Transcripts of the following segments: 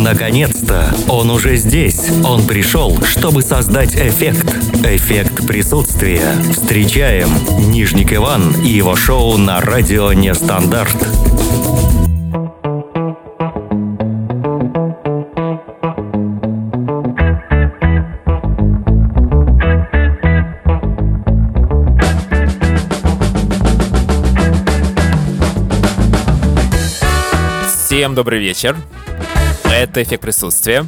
Наконец-то! Он уже здесь. Он пришел, чтобы создать эффект. Эффект присутствия. Встречаем Нижник Иван и его шоу на радио «Нестандарт». Всем добрый вечер. Это «Эффект присутствия».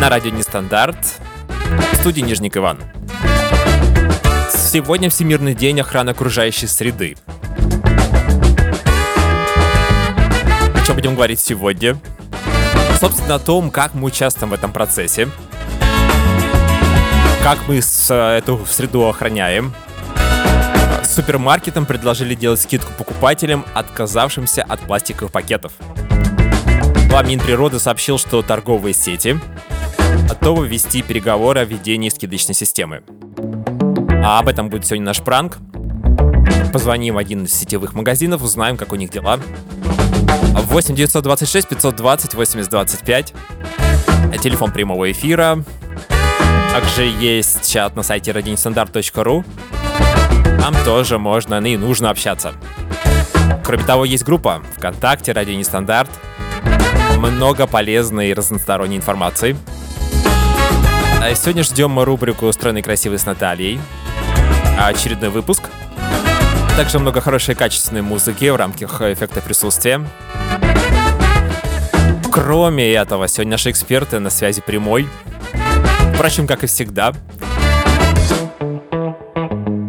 На радио «Нестандарт». В студии Нижник Иван. Сегодня Всемирный день охраны окружающей среды. О чем будем говорить сегодня? Собственно, о том, как мы участвуем в этом процессе. Как мы с, э, эту среду охраняем. Супермаркетам предложили делать скидку покупателям, отказавшимся от пластиковых пакетов. Глава Минприроды сообщил, что торговые сети готовы вести переговоры о введении скидочной системы. А об этом будет сегодня наш пранк. Позвоним в один из сетевых магазинов, узнаем, как у них дела. 8 926 520 80 25. Телефон прямого эфира. Также есть чат на сайте radionestandarт.ru. Там тоже можно и нужно общаться. Кроме того, есть группа ВКонтакте «Радио Нестандарт», много полезной и разносторонней информации. А сегодня ждем мы рубрику «Стройный красивый» с Натальей. Очередной выпуск. Также много хорошей качественной музыки в рамках эффекта присутствия. Кроме этого, сегодня наши эксперты на связи прямой. Впрочем, как и всегда.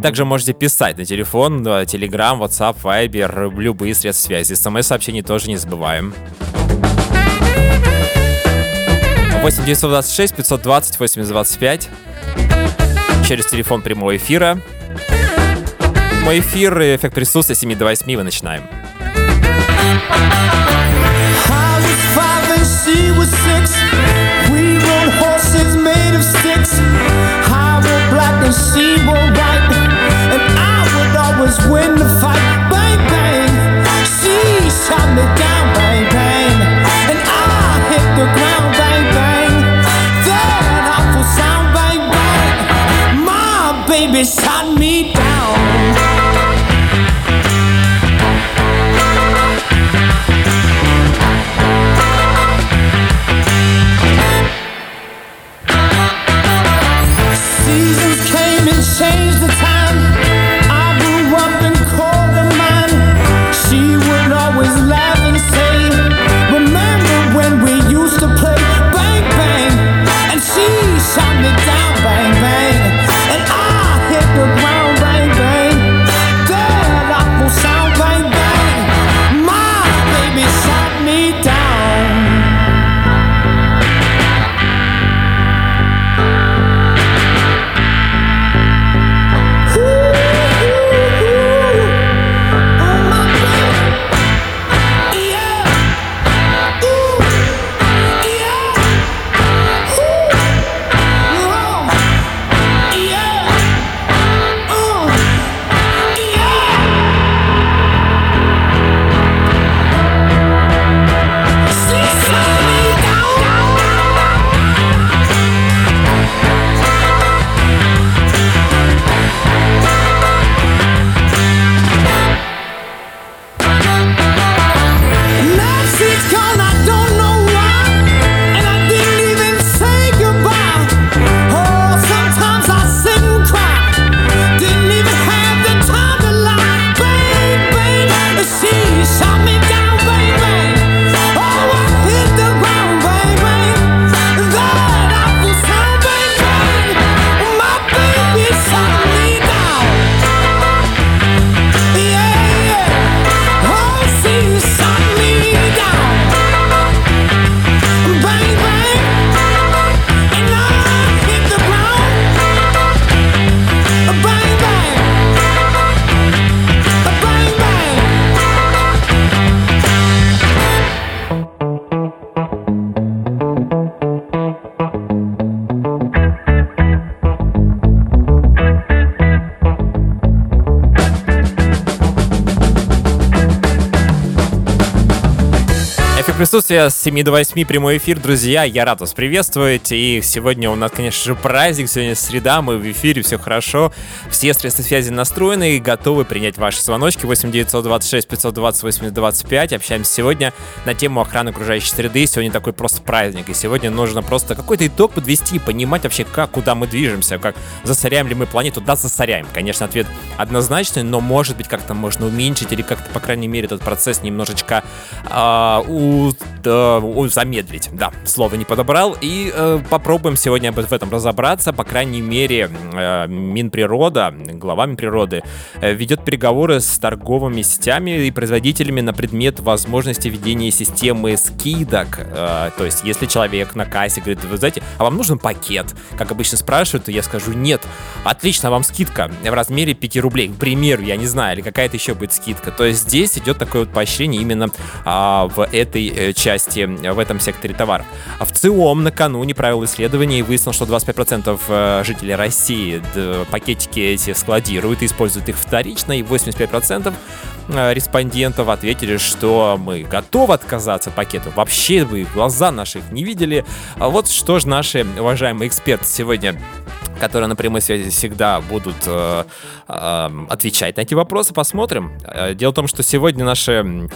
Также можете писать на телефон, Telegram, WhatsApp, Viber, любые средства связи. СМС-сообщений тоже не забываем. 8 926 520 8025 через телефон прямого эфира. Мой эфир и эффект присутствия 7 до 8 мы начинаем. Win the fight, bang bang. She shot me down, bang bang, and I hit the ground, bang bang. That awful sound, bang bang. My baby shot Эфир присутствия с 7 до 8 прямой эфир, друзья. Я рад вас приветствовать. И сегодня у нас, конечно же, праздник. Сегодня среда, мы в эфире, все хорошо. Все средства связи настроены и готовы принять ваши звоночки. 8 926 520 80 25. Общаемся сегодня на тему охраны окружающей среды. Сегодня такой просто праздник. И сегодня нужно просто какой-то итог подвести, понимать вообще, как, куда мы движемся, как засоряем ли мы планету. Да, засоряем. Конечно, ответ однозначный, но может быть как-то можно уменьшить или как-то, по крайней мере, этот процесс немножечко э, у, э, замедлить. Да, слово не подобрал. И э, попробуем сегодня в этом разобраться. По крайней мере, э, Минприрода, глава Минприроды, э, ведет переговоры с торговыми сетями и производителями на предмет возможности ведения системы скидок. Э, то есть, если человек на кассе говорит, вы знаете, а вам нужен пакет? Как обычно спрашивают, я скажу, нет. Отлично, вам скидка в размере 5 рублей. К примеру, я не знаю, или какая-то еще будет скидка. То есть здесь идет такое вот поощрение именно а, в этой э, части, в этом секторе товаров. В ЦИОМ накануне провел исследование и выяснил, что 25% э, жителей России пакетики эти складируют и используют их вторично, и 85% э, респондентов ответили, что мы готовы отказаться от пакетов. Вообще вы глаза наших не видели. А вот что же наши уважаемые эксперты сегодня которые на прямой связи всегда будут э, э, отвечать на эти вопросы. Посмотрим. Э, дело в том, что сегодня наши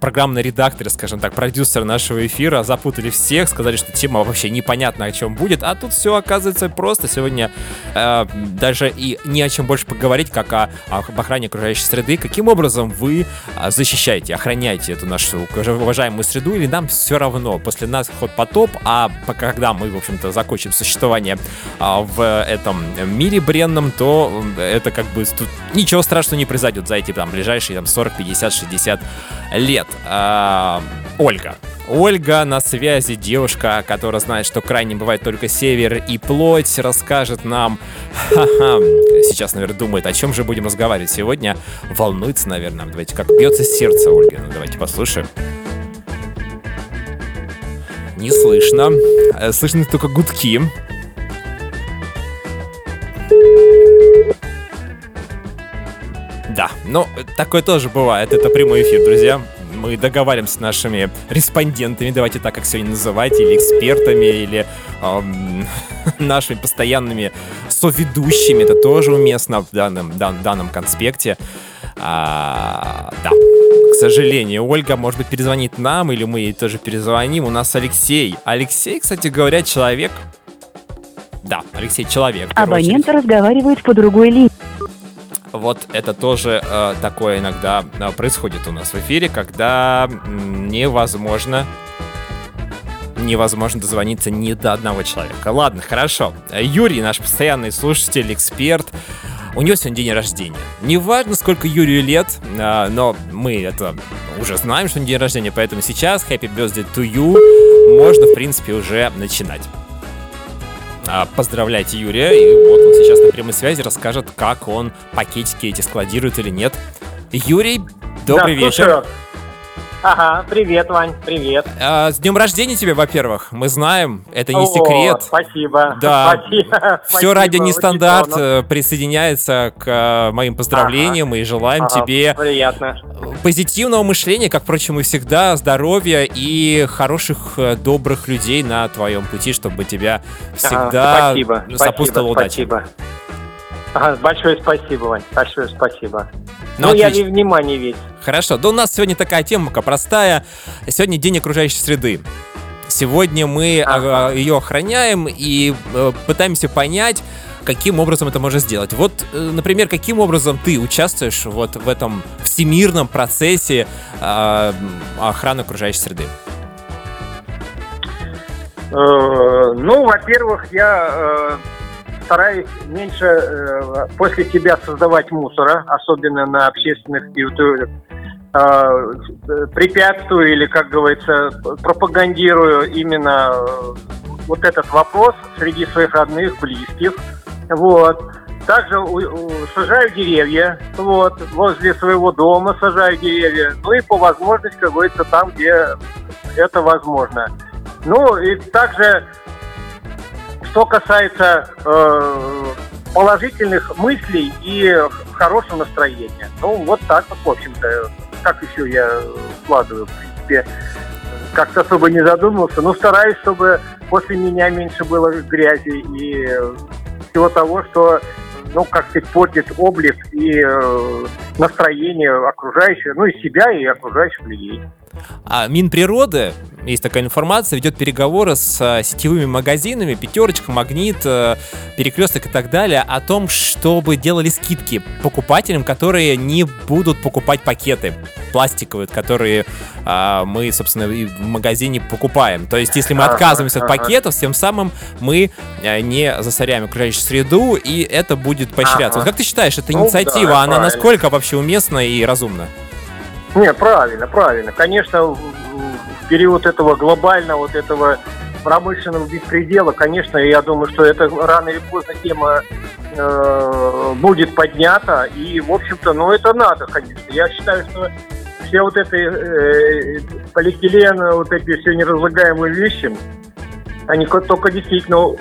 программные редакторы, скажем так, продюсеры нашего эфира запутали всех, сказали, что тема вообще непонятна, о чем будет, а тут все оказывается просто. Сегодня э, даже и не о чем больше поговорить, как о, охране окружающей среды. Каким образом вы э, защищаете, охраняете эту нашу уважаемую среду, или нам все равно? После нас ход потоп, а когда мы, в общем-то, закончим существование э, в этом мире бренном, то это как бы тут ничего страшного не произойдет за эти там ближайшие там 40, 50, 60 лет. А, Ольга. Ольга на связи, девушка, которая знает, что крайне бывает только север и плоть, расскажет нам. Ха-ха. Сейчас, наверное, думает, о чем же будем разговаривать сегодня. Волнуется, наверное. Давайте, как бьется сердце Ольги. Ну, давайте послушаем. Не слышно. Э, слышны только гудки. Да, ну, такое тоже бывает. Это прямой эфир, друзья. Мы договариваемся с нашими респондентами, давайте так, как сегодня называть, или экспертами, или эм, нашими постоянными соведущими. Это тоже уместно в данном, дан, данном конспекте. А, да, к сожалению, Ольга, может быть, перезвонит нам, или мы ей тоже перезвоним. У нас Алексей. Алексей, кстати говоря, человек... Да, Алексей, человек. Абонент разговаривает по другой линии. Вот это тоже э, такое иногда э, происходит у нас в эфире, когда невозможно невозможно дозвониться ни до одного человека. Ладно, хорошо. Юрий, наш постоянный слушатель, эксперт, у него сегодня день рождения. Неважно, сколько Юрию лет, э, но мы это уже знаем, что он день рождения, поэтому сейчас Happy Birthday to you можно, в принципе, уже начинать. А, поздравляйте Юрия, и вот он сейчас на прямой связи расскажет, как он пакетики эти складирует или нет. Юрий, добрый да, вечер. Слушаю. Ага, привет, Вань, привет. А, с днем рождения тебе, во-первых. Мы знаем, это не О, секрет. Спасибо. Да. Спасибо. Все ради нестандарт э, присоединяется к э, моим поздравлениям ага. и желаем ага, тебе приятно. позитивного мышления, как, впрочем, и всегда, здоровья и хороших, э, добрых людей на твоем пути, чтобы тебя всегда ага, сопутствовала удача. Спасибо. Ага, большое спасибо, Вань, большое спасибо. Ну, ну я и внимание весь. Хорошо, да у нас сегодня такая темка простая. Сегодня день окружающей среды. Сегодня мы ага. А, ее охраняем и э, пытаемся понять, каким образом это можно сделать. Вот, э, например, каким образом ты участвуешь вот в этом всемирном процессе э, охраны окружающей среды? Э, ну, во-первых, я стараюсь меньше э, после себя создавать мусора, особенно на общественных территориях. Э, препятствую или, как говорится, пропагандирую именно э, вот этот вопрос среди своих родных, близких. Вот. Также сажаю деревья, вот, возле своего дома сажаю деревья, ну и по возможности, как говорится, там, где это возможно. Ну и также что касается э, положительных мыслей и хорошего настроения. Ну, вот так вот, в общем-то. Как еще я вкладываю, в принципе. как-то особо не задумывался. Но стараюсь, чтобы после меня меньше было грязи и всего того, что ну, как сказать, портит облик и э, настроение окружающего, ну, и себя, и окружающих людей. А Минприроды, есть такая информация, ведет переговоры с а, сетевыми магазинами, Пятерочка, Магнит, а, Перекресток и так далее, о том, чтобы делали скидки покупателям, которые не будут покупать пакеты пластиковые, которые а, мы, собственно, в магазине покупаем. То есть, если мы отказываемся от пакетов, тем самым мы а, не засоряем окружающую среду, и это будет поощряться. Вот как ты считаешь, эта Ну, инициатива, она насколько вообще уместна и разумна? Не, правильно, правильно. Конечно, в период этого глобального, вот этого промышленного беспредела, конечно, я думаю, что это рано или поздно тема э, будет поднята. И, в общем-то, ну, это надо, конечно. Я считаю, что все вот эти э, полиэтилен, вот эти все неразлагаемые вещи, они ко- только действительно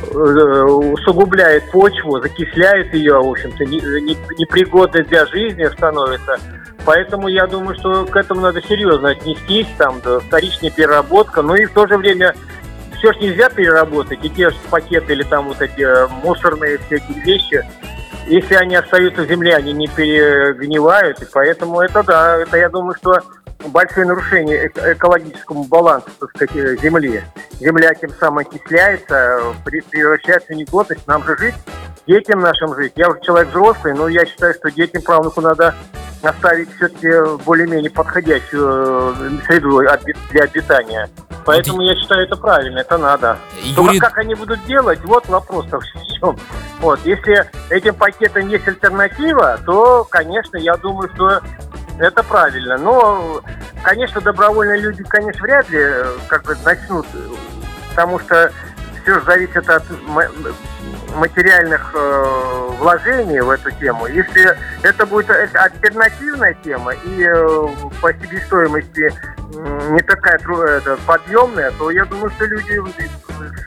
э, усугубляют почву, закисляют ее, в общем-то, не- не- непригодной для жизни становится. Поэтому я думаю, что к этому надо серьезно отнестись, там, да, вторичная переработка, ну и в то же время все ж нельзя переработать, и те же пакеты или там вот эти э, мусорные всякие вещи, если они остаются в земле, они не перегнивают, и поэтому это да, это я думаю, что большое нарушение эк- экологическому балансу, так сказать, э, земли. Земля тем самым окисляется, при- превращается в негодность. Нам же жить, детям нашим жить. Я уже человек взрослый, но я считаю, что детям, правнуку надо оставить все-таки более-менее подходящую э, среду для обитания. Поэтому я считаю, это правильно, это надо. Только Юрий, как они будут делать, вот вопрос-то в чем. Вот, если этим пакетам есть альтернатива, то, конечно, я думаю, что это правильно. Но, конечно, добровольные люди, конечно, вряд ли э, как бы начнут, э, потому что все же зависит от материальных э, вложений в эту тему. Если это будет э, альтернативная тема и э, по себестоимости м, не такая это, подъемная, то я думаю, что люди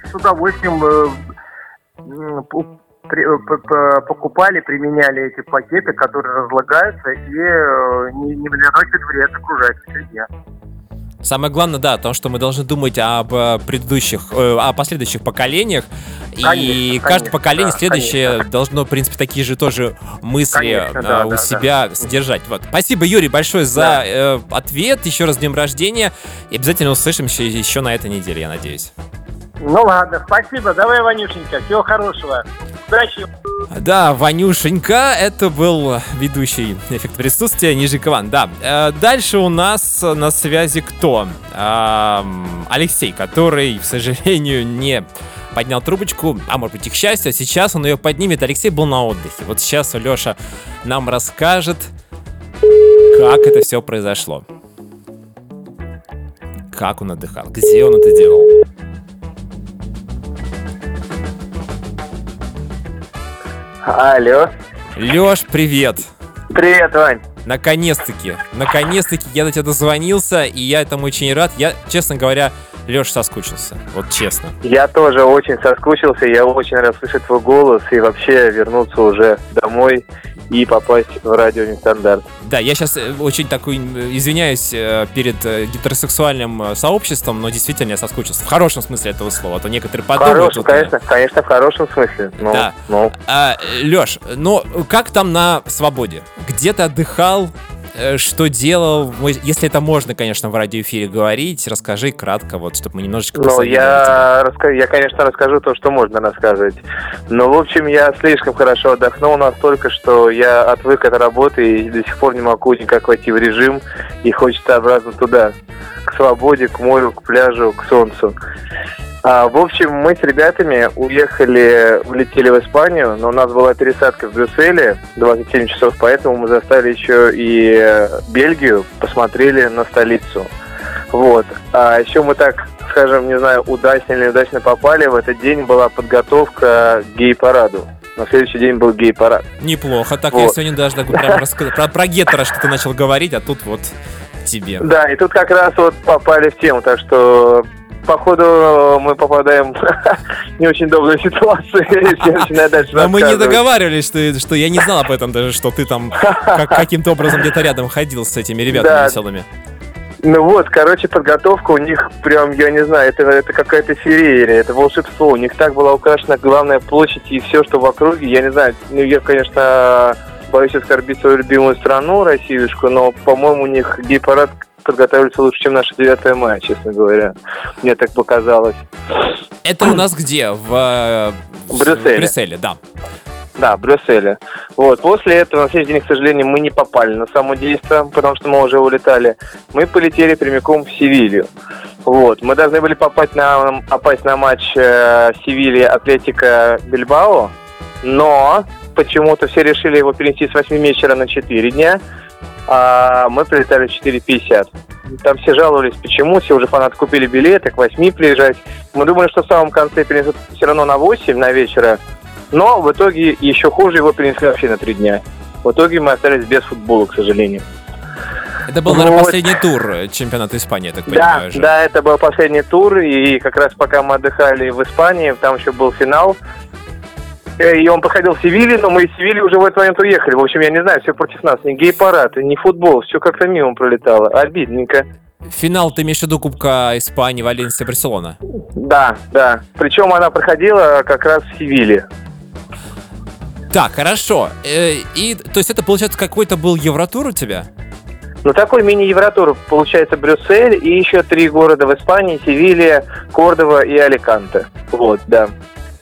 с удовольствием э, при- э, покупали, применяли эти пакеты, которые разлагаются и э, не, не наносят вред окружающей среде. Самое главное, да, то, что мы должны думать об э, предыдущих, э, о последующих поколениях. и Конечно, каждое конечно, поколение да, следующее конечно. должно, в принципе, такие же тоже мысли Конечно, э, да, у да, себя содержать. Вот. Спасибо, Юрий, большое за Да. э, ответ. Еще раз днем рождения. И обязательно услышимся еще на этой неделе, я надеюсь. Ну ладно, спасибо. Давай, Ванюшенька, всего хорошего. Удачи. Да, Ванюшенька, это был ведущий эффект присутствия Нижик Иван. Да, Э, дальше у нас на связи кто? Алексей, который, к сожалению, не поднял трубочку, а может быть и к счастью, а сейчас он ее поднимет. Алексей был на отдыхе. Вот сейчас Леша нам расскажет, как это все произошло. Как он отдыхал, где он это делал. Алло. Леш, привет! Привет, Вань. Наконец-таки, наконец-таки я до тебя дозвонился, и я этому очень рад. Я, честно говоря, Леш соскучился. Вот честно. Я тоже очень соскучился, я очень рад слышать твой голос и вообще вернуться уже домой и попасть в радио нестандарт. Да, я сейчас очень такой э, извиняюсь э, перед э, гетеросексуальным э, сообществом, но действительно я соскучился. В хорошем смысле этого слова. А то некоторые В подумают. хорошем, вот, э, конечно, конечно, в хорошем смысле. Ну, Да. ну, А, Леш, ну как там на свободе? Где ты отдыхал? Э, Что делал? Если это можно, конечно, в радиоэфире говорить, расскажи кратко, вот, чтобы мы немножечко Ну, я, раска- я, конечно, расскажу то, что можно рассказывать. Но, в общем, я слишком хорошо отдохнул настолько, что я отвык от работы и до сих пор не могу никак войти в режим. И хочется обратно туда, к свободе, к морю, к пляжу, к солнцу. А, в общем, мы с ребятами уехали, улетели в Испанию, но у нас была пересадка в Брюсселе 27 часов, поэтому мы застали еще и э, Бельгию, посмотрели на столицу. Вот. А еще мы так, скажем, не знаю, удачно или неудачно попали. В этот день была подготовка к гей-параду. На следующий день был гей-парад. Неплохо. Так я Вот. сегодня даже так прям раска- про, про гетера что-то начал говорить, а тут вот тебе. Да, и тут как раз вот попали в тему, так что походу мы попадаем в не очень удобную ситуацию, если я начинаю дальше Но мы не договаривались, что, что я не знал об этом даже, что ты там как- каким-то образом где-то рядом ходил с этими ребятами Да. веселыми. Ну вот, короче, подготовка у них прям, я не знаю, это, это какая-то феерия, это волшебство. У них так была украшена главная площадь и все, что в округе. Я не знаю, ну я, конечно, боюсь оскорбить свою любимую страну, Россиюшку, но, по-моему, у них гей-парад подготовился лучше, чем наше 9 мая, честно говоря. Мне так показалось. Это у нас где? В, э, В Брюсселе. В Брюсселе, да. Да, в Брюсселе. Вот. После этого, на следующий день, к сожалению, мы не попали на само действие, потому что мы уже улетали. Мы полетели прямиком в Севилью. Вот. Мы должны были попасть на, попасть на матч э, Севилья Атлетика Бильбао, но почему-то все решили его перенести с 8 вечера на 4 дня, а мы прилетали в 4.50. Там все жаловались, почему, все уже фанаты купили билеты, к 8 приезжать. Мы думали, что в самом конце перенесут все равно на 8 на вечера, но в итоге еще хуже его перенесли вообще на 3 дня. В итоге мы остались без футбола, к сожалению. Это был, наверное, Вот. последний тур э, чемпионата Испании, я так Да, понимаю. же. да, это был последний тур, и как раз пока мы отдыхали в Испании, там еще был финал, и он проходил в Севиле, но мы из Севильи уже в этот момент уехали. В общем, я не знаю, все против нас. Ни гей-парад, ни футбол, все как-то мимо пролетало. Обидненько. Финал ты имеешь в виду Кубка Испании, Валенсия, Барселона? Да, да. Причем она проходила как раз в Севиле. Так, хорошо. Э, И, то есть это, получается, какой-то был Евротур у тебя? Ну, такой мини-евротур, получается, Брюссель и еще три города в Испании, Севилья, Кордова и Аликанте. Вот, да.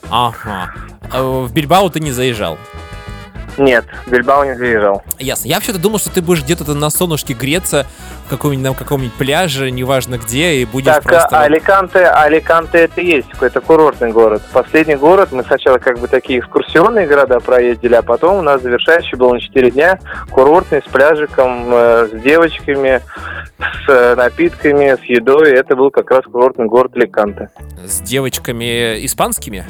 Ага. А В Бильбао ты не заезжал. Нет, в Бильбао не заезжал. Ясно. Я вообще-то думал, что ты будешь где-то на солнышке греться в каком-нибудь, на каком-нибудь пляже, неважно где, и будешь Так, просто... а Аликанте, Аликанте это есть какой-то курортный город. Последний город, мы сначала как бы такие экскурсионные города проездили, а потом у нас завершающий был на 4 дня курортный с пляжиком, э, с девочками, с э, напитками, с едой. Это был как раз курортный город Аликанте. С девочками испанскими?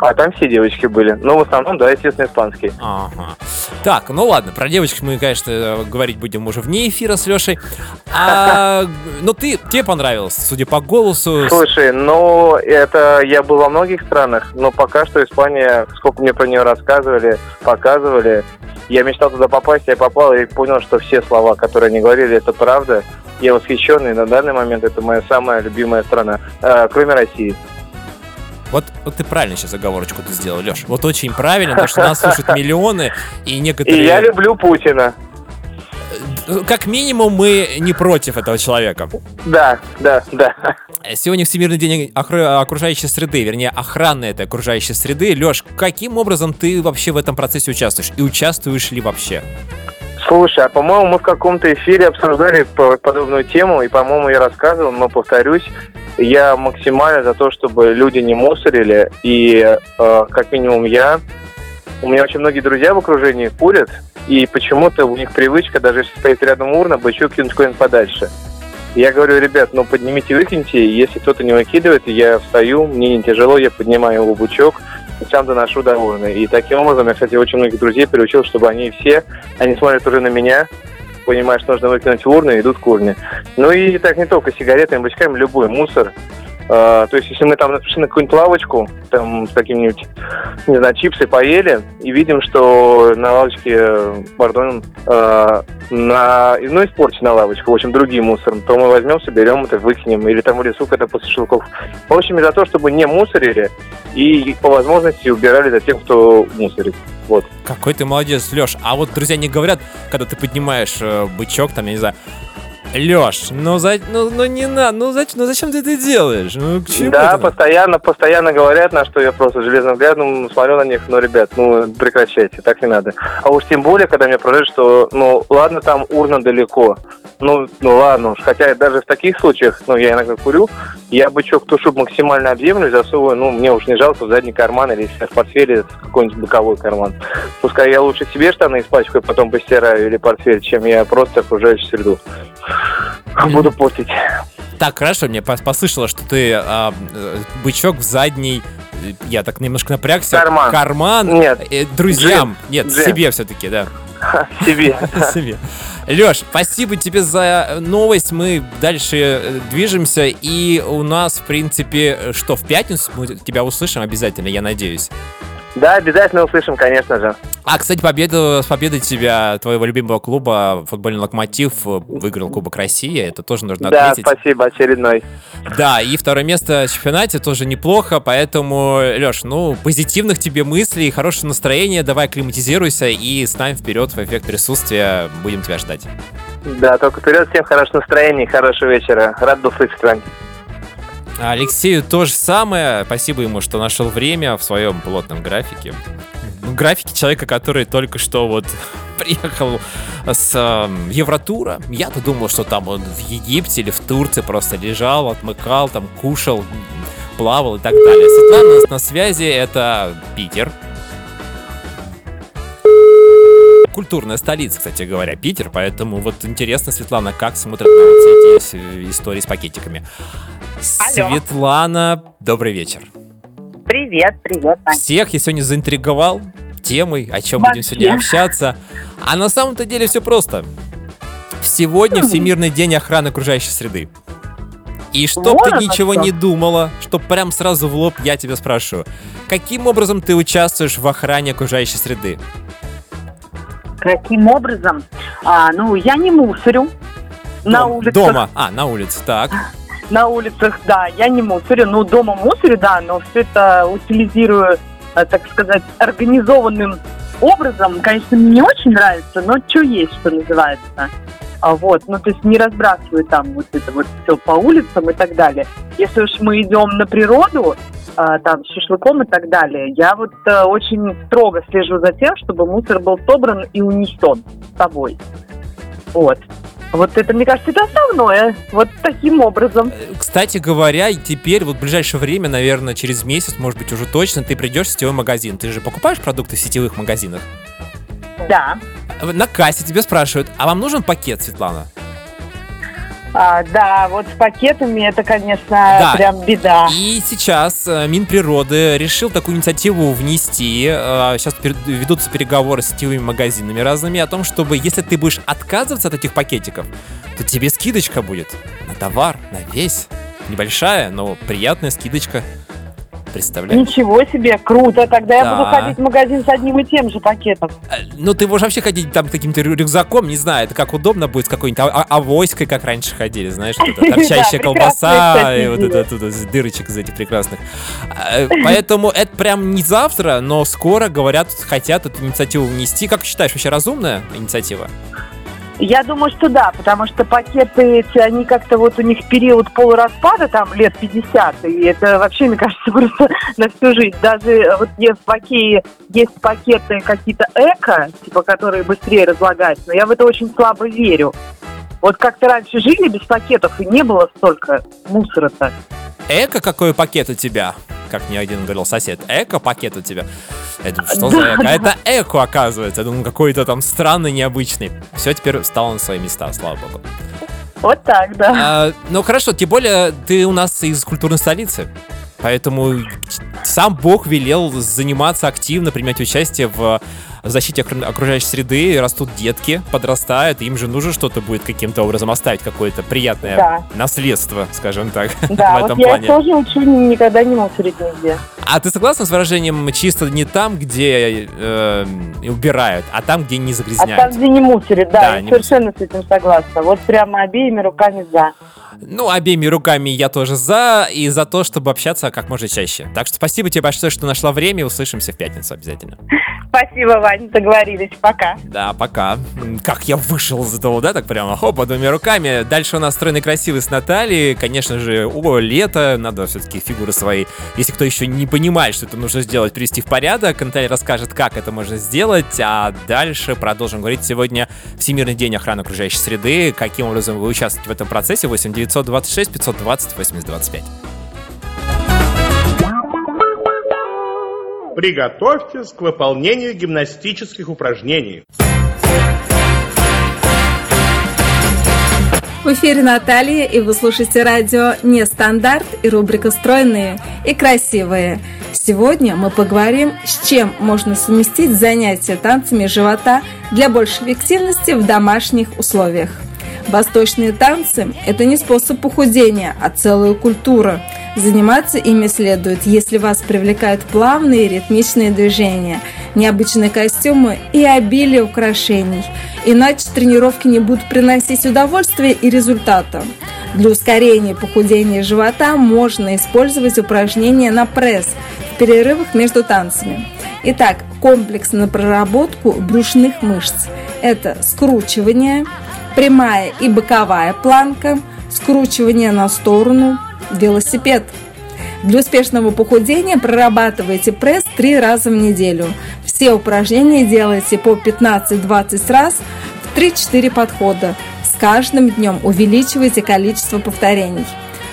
А там все девочки были. Но в основном, да, естественно, испанские. Ага. Так, ну ладно, про девочек мы, конечно, говорить будем уже вне эфира с Лешей. А, ну ты, тебе понравилось, судя по голосу. Слушай, ну, это я был во многих странах, но пока что Испания, сколько мне про нее рассказывали, показывали, я мечтал туда попасть, я попал и понял, что все слова, которые они говорили, это правда. Я восхищен, и на данный момент это моя самая любимая страна, э, кроме России. Вот, вот ты правильно сейчас оговорочку ты сделал, Леш. Вот очень правильно, потому что нас слушают миллионы, и И некоторые... я люблю Путина. Э, Как минимум, мы не против этого человека. Да, да, да. Сегодня Всемирный день окружающей среды, вернее, охраны этой окружающей среды. Леш, каким образом ты вообще в этом процессе участвуешь? И участвуешь ли вообще? Слушай, а по-моему, мы в каком-то эфире обсуждали по- подобную тему, и, по-моему, я рассказывал, но повторюсь, я максимально за то, чтобы люди не мусорили, и э, как минимум я, у меня очень многие друзья в окружении курят, и почему-то у них привычка, даже если стоит рядом урна, бычок кинуть куда-нибудь подальше. Я говорю, ребят, ну поднимите, выкиньте, если кто-то не выкидывает, я встаю, мне не тяжело, я поднимаю его бычок, и сам доношу до урны. И таким образом я, кстати, очень многих друзей приучил, чтобы они все, они смотрят уже на меня, понимают, что нужно выкинуть в урну, и идут к урне. Ну и так не только сигаретами, бычками, любой мусор. А, то есть, если мы там пришли на какую-нибудь лавочку, там с каким-нибудь, не знаю, чипсы поели, и видим, что на лавочке, э, пардон, э, на, ну, испорчена лавочка, в общем, другие мусор, то мы возьмем, соберем это, выкинем, или там в лесу, когда после шелков. В общем, за то, чтобы не мусорили, и по возможности убирали за тем, кто мусорит. Вот. Какой ты молодец, Леш. А вот друзья не говорят, когда ты поднимаешь э, бычок, там, я не знаю, Леш, ну, за, ну, ну не надо, ну, зач- ну зачем ты это делаешь? Ну к чему Да, это? постоянно, постоянно говорят, на что я просто железным взглядом смотрю на них, ну, ребят, ну, прекращайте, так не надо. А уж тем более, когда мне продают, что, ну, ладно, там урна далеко, ну, ну ладно уж, хотя даже в таких случаях, ну, я иногда курю, я бычок тушу максимально об землю, засовываю, ну, мне уж не жалко, в задний карман или в портфеле какой-нибудь боковой карман. Пускай я лучше себе штаны испачкаю, потом постираю или портфель, чем я просто окружающую среду буду портить. Так, хорошо, мне пос- послышалось, что ты а, э, бычок в задний, э, я так немножко напрягся. Карман. Карман. Нет, э, друзьям. Нет, Джем. себе все-таки, да. себе. себе. Леш, спасибо тебе за новость. Мы дальше э, движемся. И у нас, в принципе, что, в пятницу мы тебя услышим обязательно, я надеюсь. Да, обязательно услышим, конечно же. А, кстати, победу, с победой тебя, твоего любимого клуба, футбольный локомотив, выиграл Кубок России. Это тоже нужно Да, отметить. спасибо, очередной. Да, и второе место в чемпионате тоже неплохо, поэтому, Леш, ну, позитивных тебе мыслей, хорошего настроения, давай акклиматизируйся и с нами вперед в эффект присутствия, будем тебя ждать. Да, только вперед, всем хорошего настроения и хорошего вечера. Рад был слышать вами. Алексею то же самое. Спасибо ему, что нашел время в своем плотном графике. Ну, графике человека, который только что вот приехал с э, Евротура. Я-то думал, что там он в Египте или в Турции просто лежал, отмыкал, там кушал, плавал и так далее. Светлана на связи, это Питер. Культурная столица, кстати говоря, Питер, поэтому вот интересно, Светлана, как смотрят на вот эти истории с пакетиками. Алло. Светлана, добрый вечер. Привет, привет, Ань. Всех я сегодня заинтриговал темой, о чем Вообще. будем сегодня общаться. А на самом-то деле все просто. Сегодня. Всемирный день охраны окружающей среды. И чтоб Вот ты ничего что. не думала, чтоб прям сразу в лоб я тебя спрашиваю. Каким образом ты участвуешь в охране окружающей среды? Каким образом? А, ну, я не мусорю. На Дом- улицах. Дома. А, на улице, так. На улицах, да, я не мусорю. Ну, дома мусорю, да, но все это утилизирую, э, так сказать, организованным образом. Конечно, мне не очень нравится, но что есть, что называется. А вот, ну, то есть не разбрасываю там вот это вот все по улицам и так далее. Если уж мы идем на природу, а, там, с шашлыком и так далее, я вот э, очень строго слежу за тем, чтобы мусор был собран и унесен с собой. Вот. Вот это, мне кажется, это основное. Вот таким образом. Э, Кстати говоря, теперь, вот в ближайшее время, наверное, через месяц, может быть, уже точно, ты придешь в сетевой магазин. Ты же покупаешь продукты в сетевых магазинах? Да. На кассе тебе спрашивают, а вам нужен пакет, Светлана? А, да, вот с пакетами это, конечно, Да. прям беда. И сейчас э, Минприроды решил такую инициативу внести. Сейчас пер- ведутся переговоры с сетевыми магазинами разными о том, чтобы если ты будешь отказываться от этих пакетиков, то тебе скидочка будет на товар, на весь. Небольшая, но приятная скидочка. Представляешь? Ничего себе, круто. Тогда я буду Да. ходить в магазин с одним и тем же пакетом. Э, Ну, ты можешь вообще ходить там каким-то рю- рюкзаком, не знаю, это как удобно будет с какой-нибудь а- а- авоськой, как раньше ходили, знаешь, эта торчащая Да, колбаса и вот это дырочек из этих прекрасных. Э, Поэтому это прям не завтра, но скоро, говорят, хотят эту инициативу внести. Как считаешь, вообще разумная инициатива? Я думаю, что да, потому что пакеты эти, они как-то вот у них период полураспада, там лет 50, и это вообще, мне кажется, просто на всю жизнь. Даже э, вот есть в Окее есть пакеты какие-то эко, типа, которые быстрее разлагаются, но я в это очень слабо верю. Вот как-то раньше жили без пакетов, и не было столько мусора-то. Эко какой пакет у тебя? Как мне один говорил сосед, эко-пакет у тебя. Я думаю, что за эко? А это эко, оказывается. Я думаю, какой-то там странный, необычный. Все теперь встало на свои места, слава богу. Вот так, да. А, ну хорошо, тем более ты у нас из культурной столицы. Поэтому сам Бог велел заниматься активно, принимать участие в защите окру- окружающей среды. Растут детки, подрастают, им же нужно что-то будет каким-то образом оставить, какое-то приятное Да. наследство, скажем так, Да, в вот этом я плане. тоже учу никогда не мусорить нигде. А ты согласна с выражением чисто не там, где э, убирают, а там, где не А загрязняют? там, где не мусорят, да, Да, я не совершенно с этим согласна. Вот прямо обеими руками за. Ну, обеими руками я тоже за, и за то, чтобы общаться как можно чаще. Так что спасибо тебе большое, что нашла время, услышимся в пятницу обязательно. Спасибо, Вань, договорились. Пока. Да, пока. Как я вышел из этого, да, так прямо, хопа, двумя руками. Дальше у нас стройный красивый с Натальей. Конечно же, о, лето, надо все-таки фигуры свои. Если кто еще не понимает, что это нужно сделать, привести в порядок, Наталья расскажет, как это можно сделать, а дальше продолжим говорить сегодня Всемирный день охраны окружающей среды, каким образом вы участвуете в этом процессе, 8 926 520 80 Приготовьтесь к выполнению гимнастических упражнений. В эфире Наталья, и вы слушаете радио «Нестандарт» и рубрика «Стройные и красивые». Сегодня мы поговорим, с чем можно совместить занятия танцами живота для большей эффективности в домашних условиях. Восточные танцы – это не способ похудения, а целая культура. Заниматься ими следует, если вас привлекают плавные ритмичные движения, необычные костюмы и обилие украшений. Иначе тренировки не будут приносить удовольствия и результата. Для ускорения похудения живота можно использовать упражнения на пресс в перерывах между танцами. Итак, комплекс на проработку брюшных мышц. Это скручивание, прямая и боковая планка, скручивание на сторону, велосипед. Для успешного похудения прорабатывайте пресс три раза в неделю. Все упражнения делайте по 15-20 раз в 3-4 подхода. С каждым днем увеличивайте количество повторений.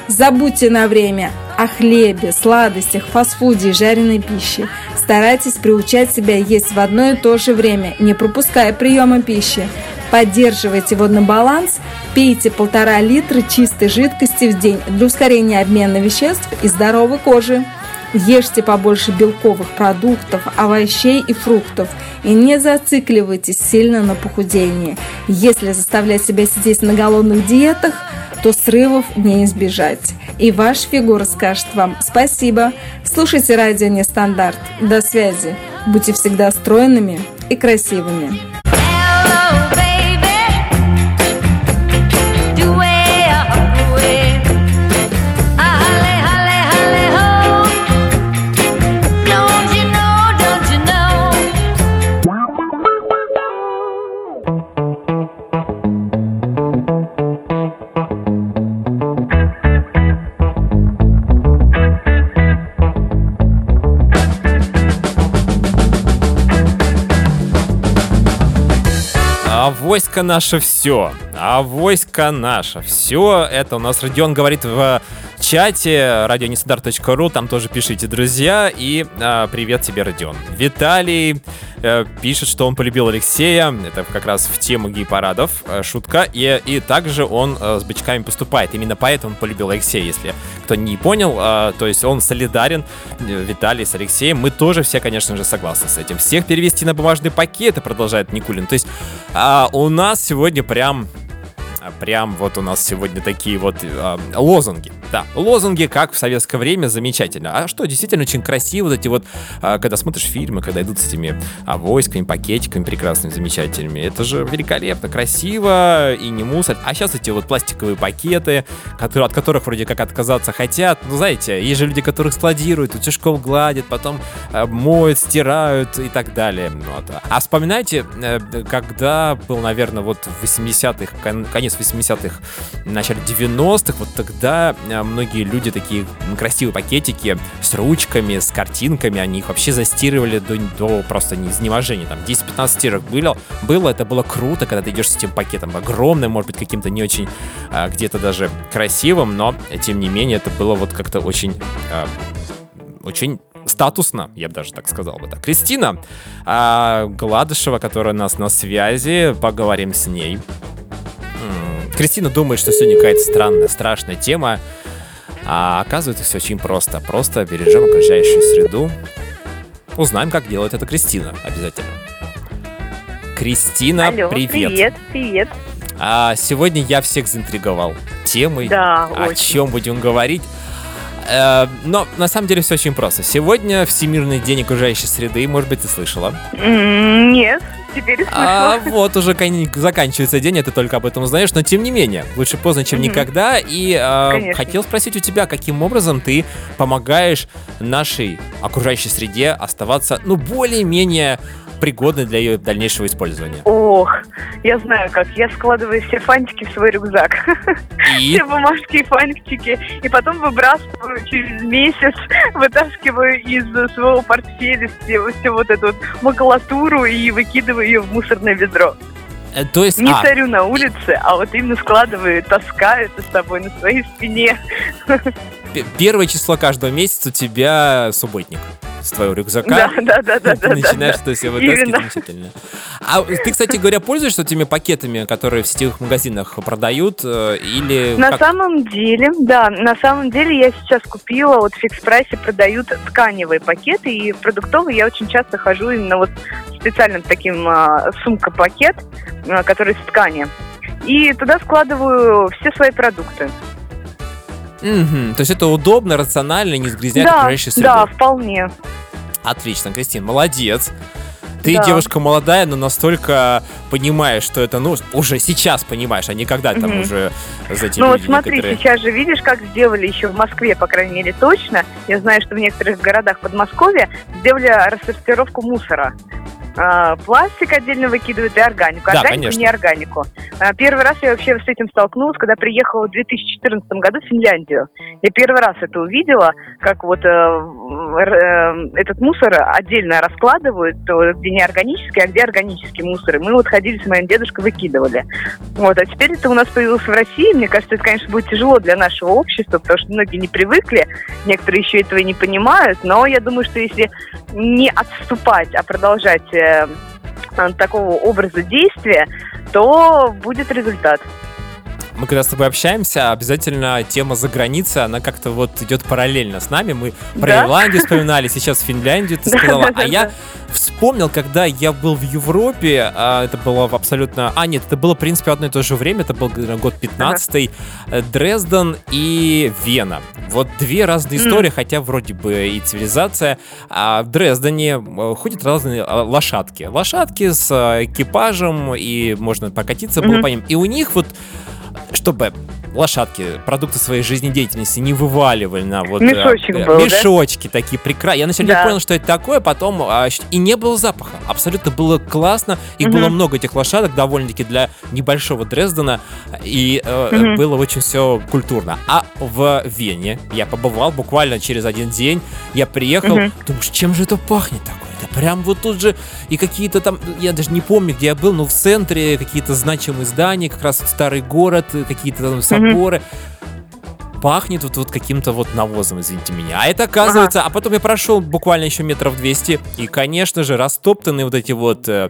Забудьте на время о хлебе, сладостях, фастфуде и жареной пище. Старайтесь приучать себя есть в одно и то же время, не пропуская приема пищи. Поддерживайте водный баланс, пейте полтора литра чистой жидкости в день для ускорения обмена веществ и здоровой кожи. Ешьте побольше белковых продуктов, овощей и фруктов и не зацикливайтесь сильно на похудении. Если заставлять себя сидеть на голодных диетах, то срывов не избежать. И ваша фигура скажет вам спасибо. Слушайте радио Нестандарт. До связи. Будьте всегда стройными и красивыми. Войско наше все. А войско наше все. Это у нас Родион говорит в чате радионестандарт.ру. Там тоже пишите, друзья. И а, привет тебе, Родион. Виталий э, пишет, что он полюбил Алексея. Это как раз в тему гей-парадов. Э, шутка. И, и также он э, с бычками поступает. Именно поэтому он полюбил Алексея, если кто не понял. Э, то есть он солидарен, э, Виталий с Алексеем. Мы тоже все, конечно же, согласны с этим. Всех перевести на бумажные пакеты, продолжает Никулин. То есть а, у нас сегодня прям Прям вот у нас сегодня такие вот э, лозунги. Да, лозунги, как в советское время, замечательно. А что, действительно очень красиво, вот эти вот, э, когда смотришь фильмы, когда идут с этими а, войсками, пакетиками прекрасными, замечательными. Это же великолепно, красиво и не мусор. А сейчас эти вот пластиковые пакеты, которые, от которых вроде как отказаться хотят. Ну, знаете, есть же люди, которых складируют, утюжком гладят, потом э, моют, стирают и так далее. Вот. А вспоминайте, э, когда был, наверное, вот в 80-х, кон- конец 80-х, начале 90-х, вот тогда э, многие люди такие красивые пакетики с ручками, с картинками, они их вообще застирывали до, до просто неизнеможения. Там 10-15 стирок было, было, это было круто, когда ты идешь с этим пакетом огромным, может быть, каким-то не очень а, где-то даже красивым, но тем не менее это было вот как-то очень, а, очень статусно, я бы даже так сказал бы так. Кристина а, Гладышева, которая у нас на связи, поговорим с ней. Кристина думает, что сегодня какая-то странная, страшная тема, а оказывается все очень просто. Просто бережем окружающую среду. Узнаем, как делает это Кристина обязательно. Кристина, Алло, привет. привет, привет. А, сегодня я всех заинтриговал темой. Да, о очень. чем будем говорить. Э, но на самом деле все очень просто. Сегодня Всемирный день окружающей среды, может быть, ты слышала. Нет, теперь. А вот уже заканчивается день, а ты только об этом узнаешь, но тем не менее, лучше поздно, чем никогда. И э, хотел спросить у тебя, каким образом ты помогаешь нашей окружающей среде оставаться, ну, более-менее пригодной для ее дальнейшего использования. Ох, я знаю как. Я складываю все фантики в свой рюкзак. И Все бумажки и фантики. И потом выбрасываю через месяц, вытаскиваю из своего портфеля все, всю вот эту вот макулатуру и выкидываю ее в мусорное ведро. э, то есть, Не а, царю на улице, а вот именно складываю, таскаю это с собой на своей спине. первое число каждого месяца у тебя субботник с твоего рюкзака. Да, да, да, да, да. начинаешь да. то есть вытаскивать замечательно. А ты, кстати говоря, пользуешься этими пакетами, которые в сетевых магазинах продают, э, или На как? самом деле, да, на самом деле я сейчас купила, вот в фикс прайсе продают тканевые пакеты, и продуктовые я очень часто хожу именно вот специальным таким а, сумка-пакет, а, который из ткани. и туда складываю все свои продукты. Мгм. То есть это удобно, рационально, не сгрязняет да, окружающую среду. да, вполне. Отлично, Кристин, молодец. Ты Да. девушка молодая, но настолько понимаешь, что это, ну, уже сейчас понимаешь, а не когда там Мгм. уже за Ну вот смотри, некоторые- сейчас же видишь, как сделали еще в Москве, по крайней мере, точно. Я знаю, что в некоторых городах Подмосковья сделали рассортировку мусора. А, Пластик отдельно выкидывают и органику. Да, Органику, конечно. не органику. А, Первый раз я вообще с этим столкнулась, когда приехала в 2014 году в Финляндию. Я первый раз это увидела, как вот э, э, этот мусор отдельно раскладывают, где неорганический, а где органический мусор. И мы вот ходили с моим дедушкой, выкидывали. Вот, а теперь это у нас появилось в России. Мне кажется, это, конечно, будет тяжело для нашего общества, потому что многие не привыкли, некоторые еще этого и не понимают. Но я думаю, что если не отступать, а продолжать э, такого образа действия, то будет результат. Мы когда с тобой общаемся, обязательно тема за границей, она как-то вот идет параллельно с нами. Мы про Да? Ирландию вспоминали, сейчас Финляндию ты сказала. А я вспомнил, когда я был в Европе, а, это было абсолютно... А, нет, это было, в принципе, одно и то же время, это был год 15 э, Дрезден и Вена. Вот две разные истории, хотя вроде бы и цивилизация. А в Дрездене э, ходят разные э, лошадки. Лошадки с э, экипажем, и можно прокатиться было по ним. И у них вот чтобы лошадки продукты своей жизнедеятельности не вываливали на вот э, Мешочек э, был, да? мешочки такие прекрасные. Я начал не Да. понял, что это такое, потом а, и не было запаха. Абсолютно было классно. Их Мгм. было много этих лошадок, довольно-таки для небольшого Дрездена, и э, Мгм. было очень все культурно. А в Вене я побывал буквально через один день. Я приехал, Мгм. думаешь, чем же это пахнет такое? Прям вот тут же и какие-то там, я даже не помню, где я был, но в центре какие-то значимые здания, как раз старый город, э, какие-то там соборы. Пахнет вот, вот каким-то вот навозом, извините меня. А это оказывается, а потом я прошел буквально еще метров 200, и, конечно же, растоптанные вот эти вот, э,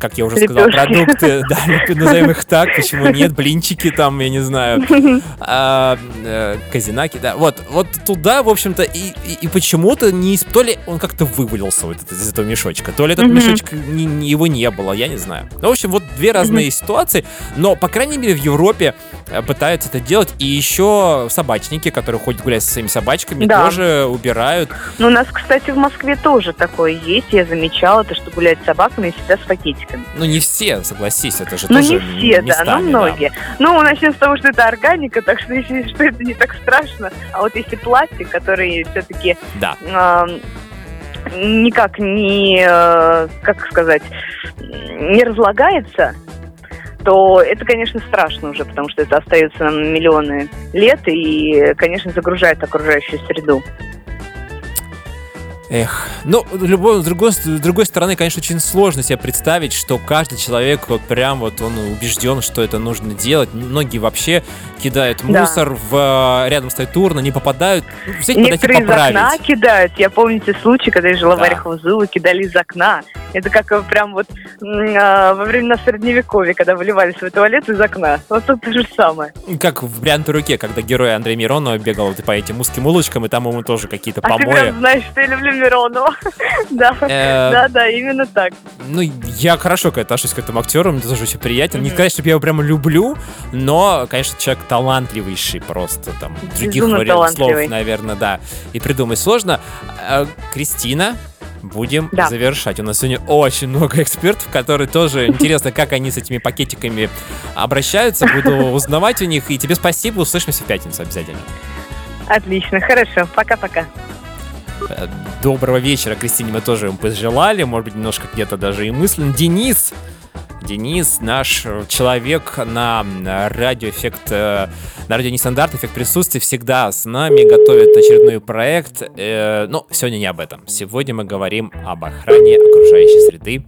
как я уже сказал, Лепешки. продукты, да, назовем их так, почему нет, блинчики там, я не знаю, а, э, казинаки, да, вот, вот туда, в общем-то, и, и, и почему-то не, то ли он как-то вывалился вот этот- из этого мешочка, то ли этот мешочек, не- не- его не было, я не знаю. Ну, в общем, вот две разные ситуации, но, по крайней мере, в Европе э, пытаются это делать, и еще собачники, которые ходят гулять со своими собачками, Да. тоже убирают. Ну, у нас, кстати, в Москве тоже такое есть. Я замечала, то, что гуляют с собаками и всегда с пакетиками. Ну, не все, согласись, это же Ну, тоже не все, да, местами, но многие. Ну, начнем с того, что это органика, так что, если, что это не так страшно. А вот если пластик, который все-таки Да. никак не, э, как сказать, не разлагается, то это, конечно, страшно уже, потому что это остается на миллионы лет и, конечно, загружает окружающую среду. Эх, ну, любой, с, другой, с другой стороны, конечно, очень сложно себе представить, что каждый человек вот прям вот он убежден, что это нужно делать. Многие вообще кидают Да. мусор, в, рядом стоит урна, не попадают. Ну, подойти, Некоторые из поправить. окна кидают. Я помню те случаи, когда я жила Да. в Орехово-Зуево, кидали из окна. Это как э, прям вот а, во времена Средневековья, когда выливали свой туалет из окна. Вот тут то же самое. Как в «Брянтой руке», когда герой Андрей Миронов бегал вот по этим узким улочкам, и там ему тоже какие-то А ты помои. прям знаешь, что я люблю Миронова. Да, Э, да, да, именно так. Ну, я хорошо к- отношусь к этому актеру, мне тоже очень приятен. Не сказать, чтобы я его прямо люблю, но, конечно, человек талантливейший просто. Там других вариантов слов, наверное, да, и придумать сложно. Э, Кристина, будем Да. завершать. У нас сегодня очень много экспертов, которые тоже интересно, как они с этими пакетиками обращаются. Буду узнавать у них. И тебе спасибо. Услышимся в пятницу обязательно. Отлично, хорошо. Пока-пока. Э, Доброго вечера, Кристине, мы тоже им пожелали. Может быть, немножко где-то даже и мысленно. Денис! Денис, наш человек на радиоэффект, э, на радио Нестандарт, эффект присутствия, всегда с нами, готовит очередной проект. Э, Но сегодня не об этом. Сегодня мы говорим об охране окружающей среды.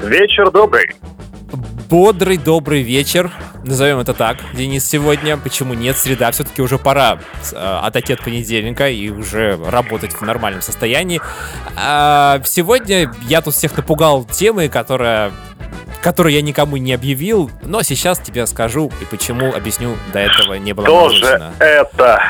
Вечер добрый. Бодрый, добрый вечер. Назовем это так, Денис, сегодня. Почему нет? Среда. Все-таки уже пора э, отойти от понедельника и уже работать в нормальном состоянии. А, сегодня я тут всех напугал темой, которая которую я никому не объявил, но сейчас тебе скажу и почему объясню, до этого не было Тоже озвучено. это.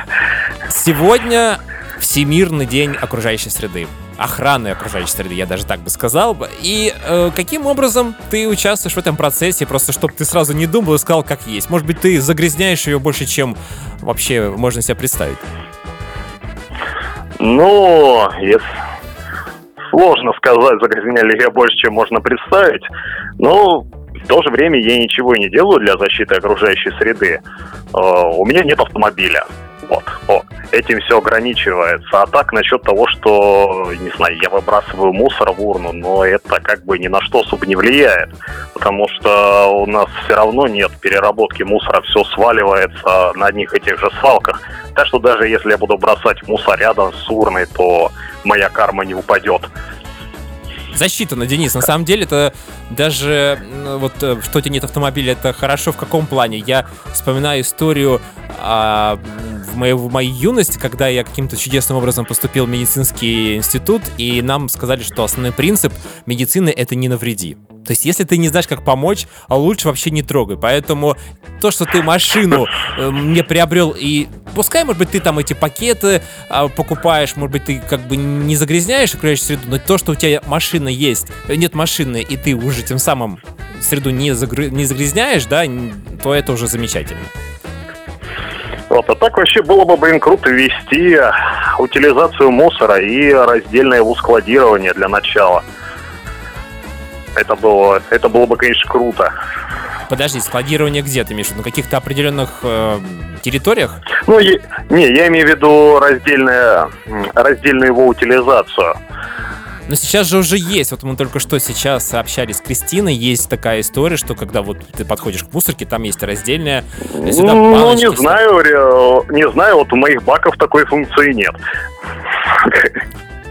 Сегодня Всемирный день окружающей среды. Охраны окружающей среды, я даже так бы сказал. И э, каким образом ты участвуешь в этом процессе, просто чтобы ты сразу не думал и сказал, как есть? Может быть, ты загрязняешь ее больше, чем вообще можно себе представить? Ну, если сложно сказать, загрязняли я больше, чем можно представить. Но в то же время я ничего не делаю для защиты окружающей среды. Э, у меня нет автомобиля. Вот. О, этим все ограничивается. А так насчет того, что, не знаю, я выбрасываю мусор в урну, но это как бы ни на что особо не влияет. Потому что у нас все равно нет переработки мусора, все сваливается на одних и тех же свалках. Так что даже если я буду бросать мусор рядом с урной, то моя карма не упадет засчитано, Денис. На самом деле, это даже вот э, что у тебя нет автомобиля, это хорошо в каком плане? Я вспоминаю историю а, в, моей, в моей юности, когда я каким-то чудесным образом поступил в медицинский институт, и нам сказали, что основной принцип медицины — это не навреди. То есть, если ты не знаешь, как помочь, а лучше вообще не трогай. Поэтому то, что ты машину э, мне приобрел, и пускай, может быть, ты там эти пакеты э, покупаешь, может быть, ты как бы не загрязняешь окружающую среду, но то, что у тебя машина есть, э, нет машины, и ты уже тем самым среду не, загры... не загрязняешь, да, то это уже замечательно. Вот, а так вообще было бы, блин, круто ввести утилизацию мусора и раздельное его складирование для начала. Это было, это было бы, конечно, круто. Подожди, складирование где ты имеешь? На каких-то определенных э, территориях? Ну, я, не, я имею в виду раздельное, раздельную его утилизацию. Но сейчас же уже есть, вот мы только что сейчас общались с Кристиной, есть такая история, что когда вот ты подходишь к мусорке, там есть раздельная... Сюда ну, не знаю, не знаю, вот у моих баков такой функции нет.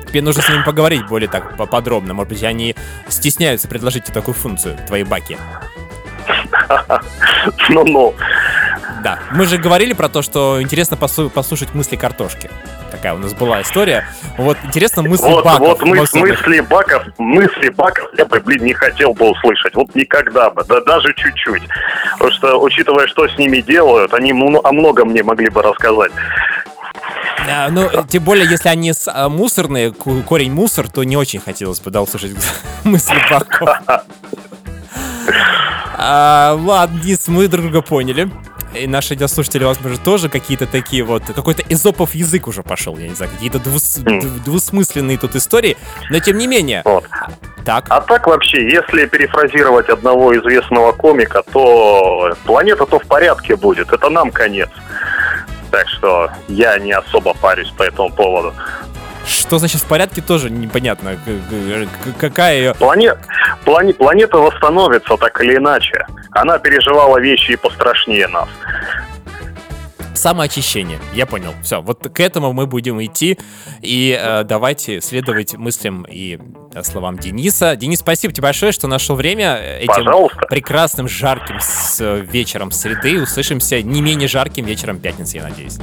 Тебе нужно с ними поговорить более так подробно. Может быть, они стесняются предложить тебе такую функцию, твои баки. Ну-ну. Да. Мы же говорили про то, что интересно послушать мысли картошки. Такая у нас была история. Вот интересно мысли вот, баков. Вот мыс, мысли баков, мысли баков я бы, блин, не хотел бы услышать. Вот никогда бы, да даже чуть-чуть. Потому что, учитывая, что с ними делают, они о многом мне могли бы рассказать. А, ну, тем более, если они с, а, мусорные, корень мусор, то не очень хотелось бы, да, услышать мысли баков. А, ладно, Дис, мы друг друга поняли. И наши радиослушатели, возможно, тоже какие-то такие вот... Какой-то изопов язык уже пошел, я не знаю, какие-то двус, mm. двусмысленные тут истории. Но тем не менее... Вот. Так. А так вообще, если перефразировать одного известного комика, то планета то в порядке будет. Это нам конец. Так что я не особо парюсь по этому поводу. Что значит в порядке, тоже непонятно. Какая ее... Планет, плане, планета восстановится так или иначе. Она переживала вещи и пострашнее нас самоочищение. Я понял. Все, вот к этому мы будем идти. И э, давайте следовать мыслям и э, словам Дениса. Денис, спасибо тебе большое, что нашел время этим Пожалуйста. прекрасным жарким с, вечером среды. Услышимся не менее жарким вечером пятницы, я надеюсь.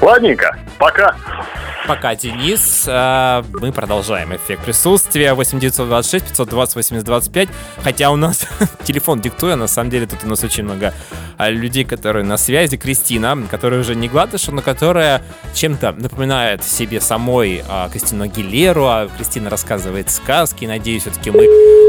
Ладненько, пока. Пока, Денис. А, мы продолжаем эффект присутствия. 8926 520 8025. Хотя у нас телефон диктуя, на самом деле тут у нас очень много а, людей, которые на связи. Кристина, которая уже не Гладыша, но которая чем-то напоминает себе самой а, Кристину Агилеру. А Кристина рассказывает сказки. Надеюсь, все-таки мы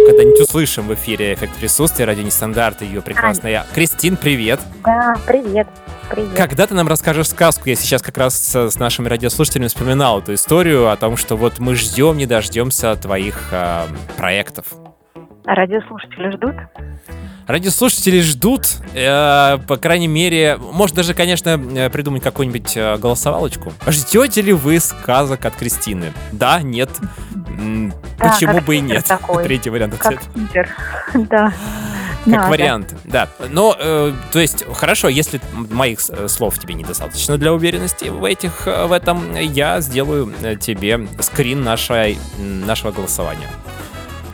когда-нибудь услышим в эфире эффект присутствия. Ради нестандарта ее прекрасная. Кристин, привет. Да, привет. Привет. Когда ты нам расскажешь сказку? Я сейчас как раз с нашими радиослушателями вспоминал эту историю о том, что вот мы ждем, не дождемся твоих э, проектов. А радиослушатели ждут? Радиослушатели ждут, э, по крайней мере, может даже, конечно, э, придумать какую-нибудь э, голосовалочку. Ждете ли вы сказок от Кристины? Да, нет. Да, Почему бы и нет? Такой. Третий вариант ответа. Да. Как Надо. вариант, да. Но, э, то есть, хорошо, если моих э, слов тебе недостаточно для уверенности в этих, э, в этом, я сделаю э, тебе скрин нашей, нашего голосования.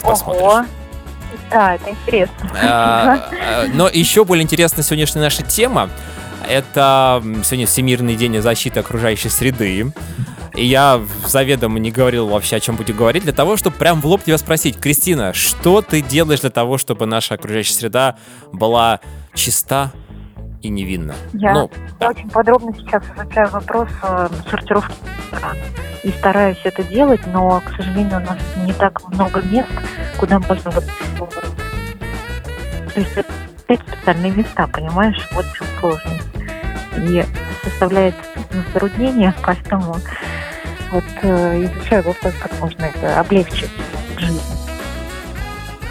Посмотришь. Ого. Да, это интересно. А, но еще более интересна сегодняшняя наша тема. Это сегодня Всемирный день защиты окружающей среды. И я заведомо не говорил вообще, о чем будем говорить, для того, чтобы прям в лоб тебя спросить, Кристина, что ты делаешь для того, чтобы наша окружающая среда была чиста и невинно. Я, ну, я очень подробно сейчас изучаю вопрос э, сортировки и стараюсь это делать, но, к сожалению, у нас не так много мест, куда можно вот... То есть это специальные места, понимаешь? Вот в чем сложность. И составляет затруднение каждому. Вот э, изучаю вопрос, как можно это облегчить жизнь.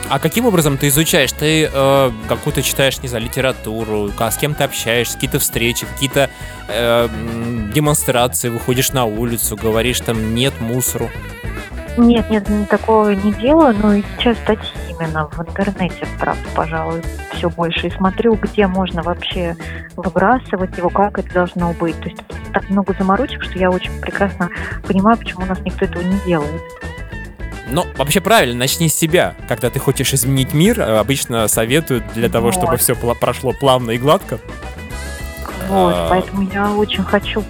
А каким образом ты изучаешь? Ты э, какую-то читаешь, не знаю, литературу, с кем ты общаешься, какие-то встречи, какие-то э, демонстрации, выходишь на улицу, говоришь там нет мусору? Нет, нет, такого не делаю, но и сейчас статьи именно в интернете, правда, пожалуй, все больше. И смотрю, где можно вообще выбрасывать его, как это должно быть. То есть так много заморочек, что я очень прекрасно понимаю, почему у нас никто этого не делает. Ну, вообще правильно, начни с себя. Когда ты хочешь изменить мир, э, обычно советуют для того, вот. чтобы все прошло плавно и гладко. Вот, а... поэтому я очень хочу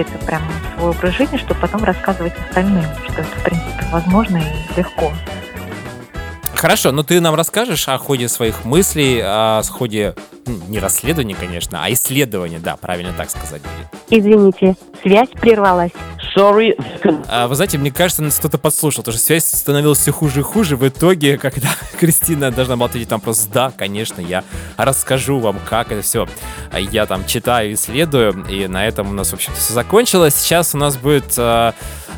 это прямо в свой образ жизни, чтобы потом рассказывать остальным, что это, в принципе, возможно и легко. Хорошо, но ты нам расскажешь о ходе своих мыслей, о ходе не расследования, конечно, а исследования, да, правильно так сказать Извините, связь прервалась. Sorry. А, вы знаете, мне кажется, кто-то подслушал, потому что связь становилась все хуже и хуже. В итоге, когда Кристина должна была ответить там просто «да, конечно, я расскажу вам, как это все». Я там читаю, исследую, и на этом у нас, в общем-то, все закончилось. Сейчас у нас будет...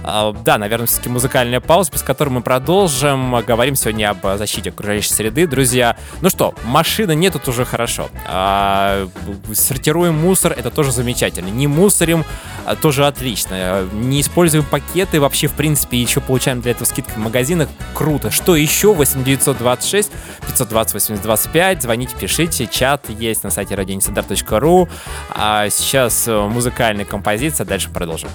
А, да, наверное, все-таки музыкальная пауза, без которой мы продолжим. Говорим сегодня об защите окружающей среды. Друзья, ну что, машины нет, тут уже хорошо. А, сортируем мусор, это тоже замечательно. Не мусорим, а, тоже отлично. Не используем пакеты, вообще, в принципе, еще получаем для этого скидки в магазинах. Круто. Что еще? 8926 520 8025. Звоните, пишите. Чат есть на сайте radioinsider.ru. А сейчас э, музыкальная композиция, дальше продолжим.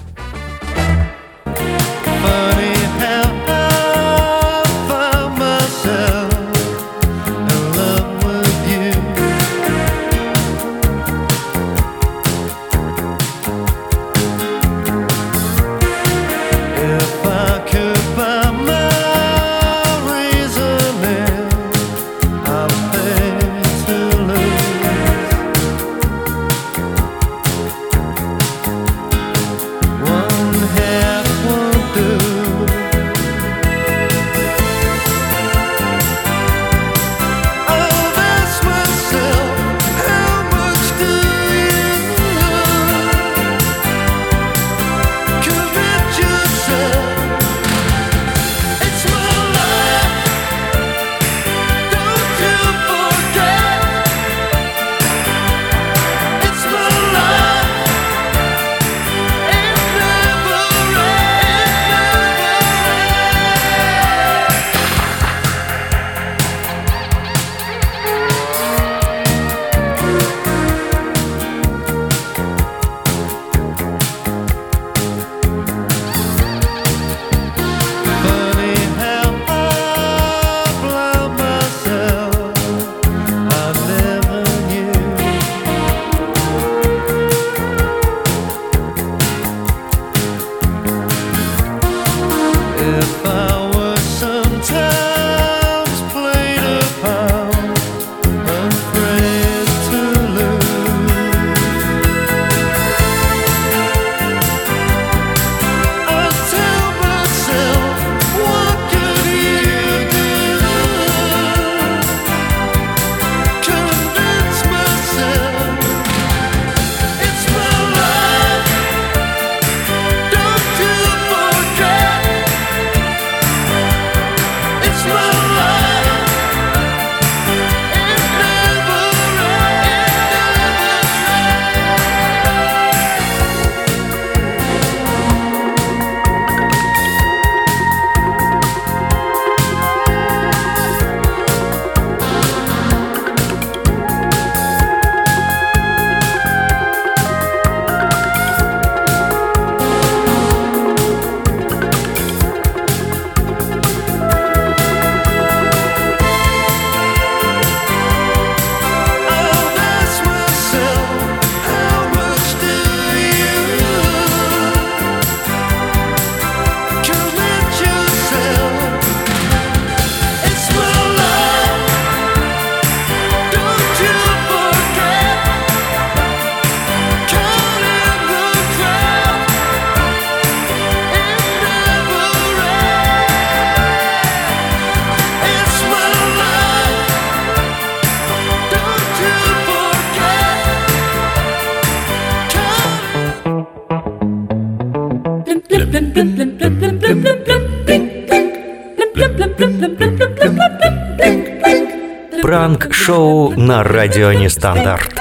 Пранк-шоу на радио Нестандарт.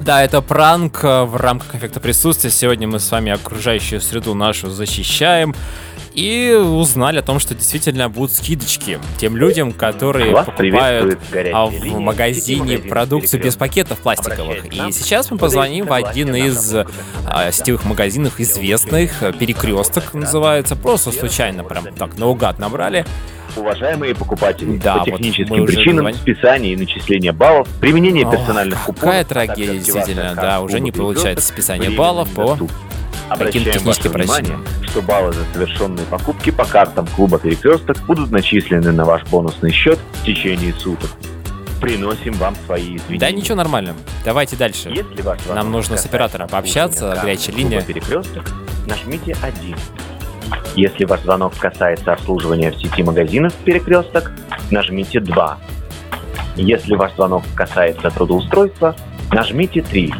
Да, это пранк э, в рамках эффекта присутствия. Сегодня мы с вами окружающую среду нашу защищаем. И узнали о том, что действительно будут скидочки тем людям, которые Вас покупают а, в магазине продукцию без пакетов пластиковых. И сейчас мы позвоним в один из а, сетевых магазинов известных, перекресток называется. Просто случайно прям так наугад набрали. Уважаемые покупатели, Да, по вот техническим уже причинам говорим. списание и начисление баллов, применение Ох, персональных купонов, Какая а трагедия, действительно, да, уже не получается списание баллов по недоступно. Обращаем ваше внимание, что баллы за совершенные покупки по картам клуба «Перекресток» будут начислены на ваш бонусный счет в течение суток. Приносим вам свои извинения. Да ничего, нормально. Давайте дальше. Если ваш Нам нужно с оператором пообщаться, горячая линия. «Перекресток», нажмите 1. Если ваш звонок касается обслуживания в сети магазинов «Перекресток», нажмите 2. Если ваш звонок касается трудоустройства, нажмите 3.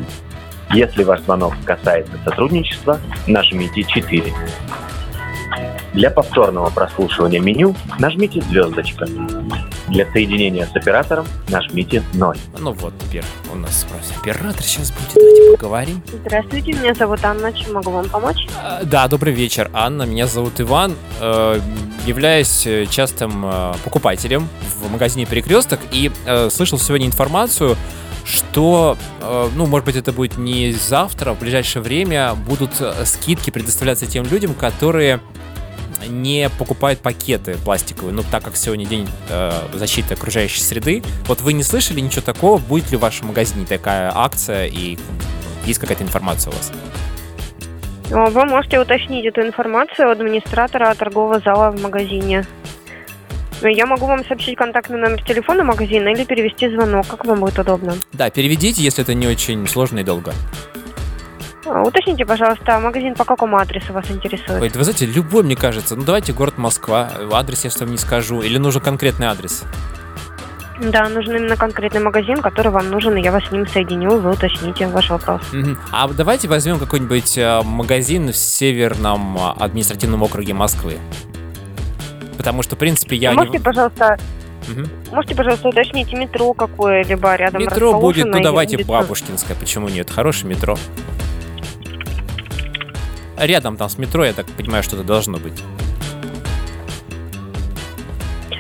Если ваш звонок касается сотрудничества, нажмите 4. Для повторного прослушивания меню нажмите звездочка. Для соединения с оператором нажмите 0. Ну вот, теперь у нас спросит оператор сейчас будет, давайте поговорим. Здравствуйте, меня зовут Анна, чем могу вам помочь? А, Да, добрый вечер, Анна. Меня зовут Иван. Э, Являюсь э, частым э, покупателем в магазине Перекресток и э, слышал сегодня информацию, что, э, ну, может быть, это будет не завтра, в ближайшее время будут э, скидки предоставляться тем людям, которые не покупают пакеты пластиковые, ну, так как сегодня день э, защиты окружающей среды. Вот вы не слышали ничего такого? Будет ли в вашем магазине такая акция и есть какая-то информация у вас? О, Вы можете уточнить эту информацию у администратора торгового зала в магазине. Ну, Я могу вам сообщить контактный номер телефона магазина или перевести звонок, как вам будет удобно. Да, переведите, если это не очень сложно и долго. А, Уточните, пожалуйста, а магазин по какому адресу вас интересует? Ой, вы знаете, любой, мне кажется. Ну, давайте город Москва. Адрес я что не скажу. Или нужен конкретный адрес? Да, нужен именно конкретный магазин, который вам нужен, и я вас с ним соединю, вы уточните ваш вопрос. Мгм. А давайте возьмем какой-нибудь э, магазин в северном э, административном округе Москвы. Потому что, в принципе, я можете, не... пожалуйста, Мгм. можете, пожалуйста, уточнить метро какое-либо рядом Метро будет, ну давайте улица. Бабушкинская, почему нет? Хорошее метро. Рядом там с метро, я так понимаю, что-то должно быть.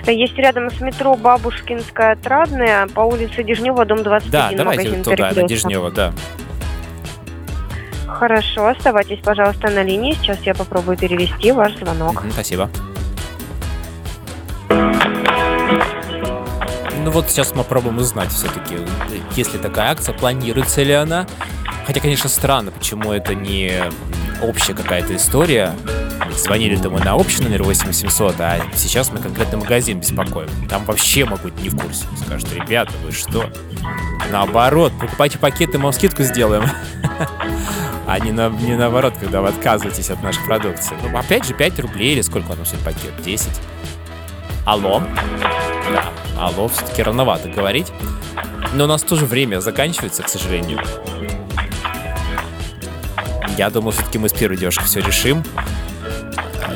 Есть рядом с метро Бабушкинская, Отрадная, по улице Дежнева, дом 21, Да, давайте магазин туда, на. Дежнева, да. Хорошо, оставайтесь, пожалуйста, на линии. Сейчас я попробую перевести ваш звонок. Мгм, Спасибо. Ну вот сейчас мы попробуем узнать все-таки, есть ли такая акция, планируется ли она. Хотя, конечно, странно, почему это не общая какая-то история. Звонили-то мы на общий номер 8700, а сейчас мы конкретно магазин беспокоим. Там вообще могут не в курсе. Скажут, ребята, вы что? Наоборот, покупайте пакеты, мы вам скидку сделаем. А не, на, не наоборот, когда вы отказываетесь от нашей продукции. Ну, опять же, 5 рублей или сколько там стоит пакет? 10? Алло? Да, алло, все-таки рановато говорить. Но у нас тоже время заканчивается, к сожалению. Я думаю, все-таки мы с первой девушкой все решим.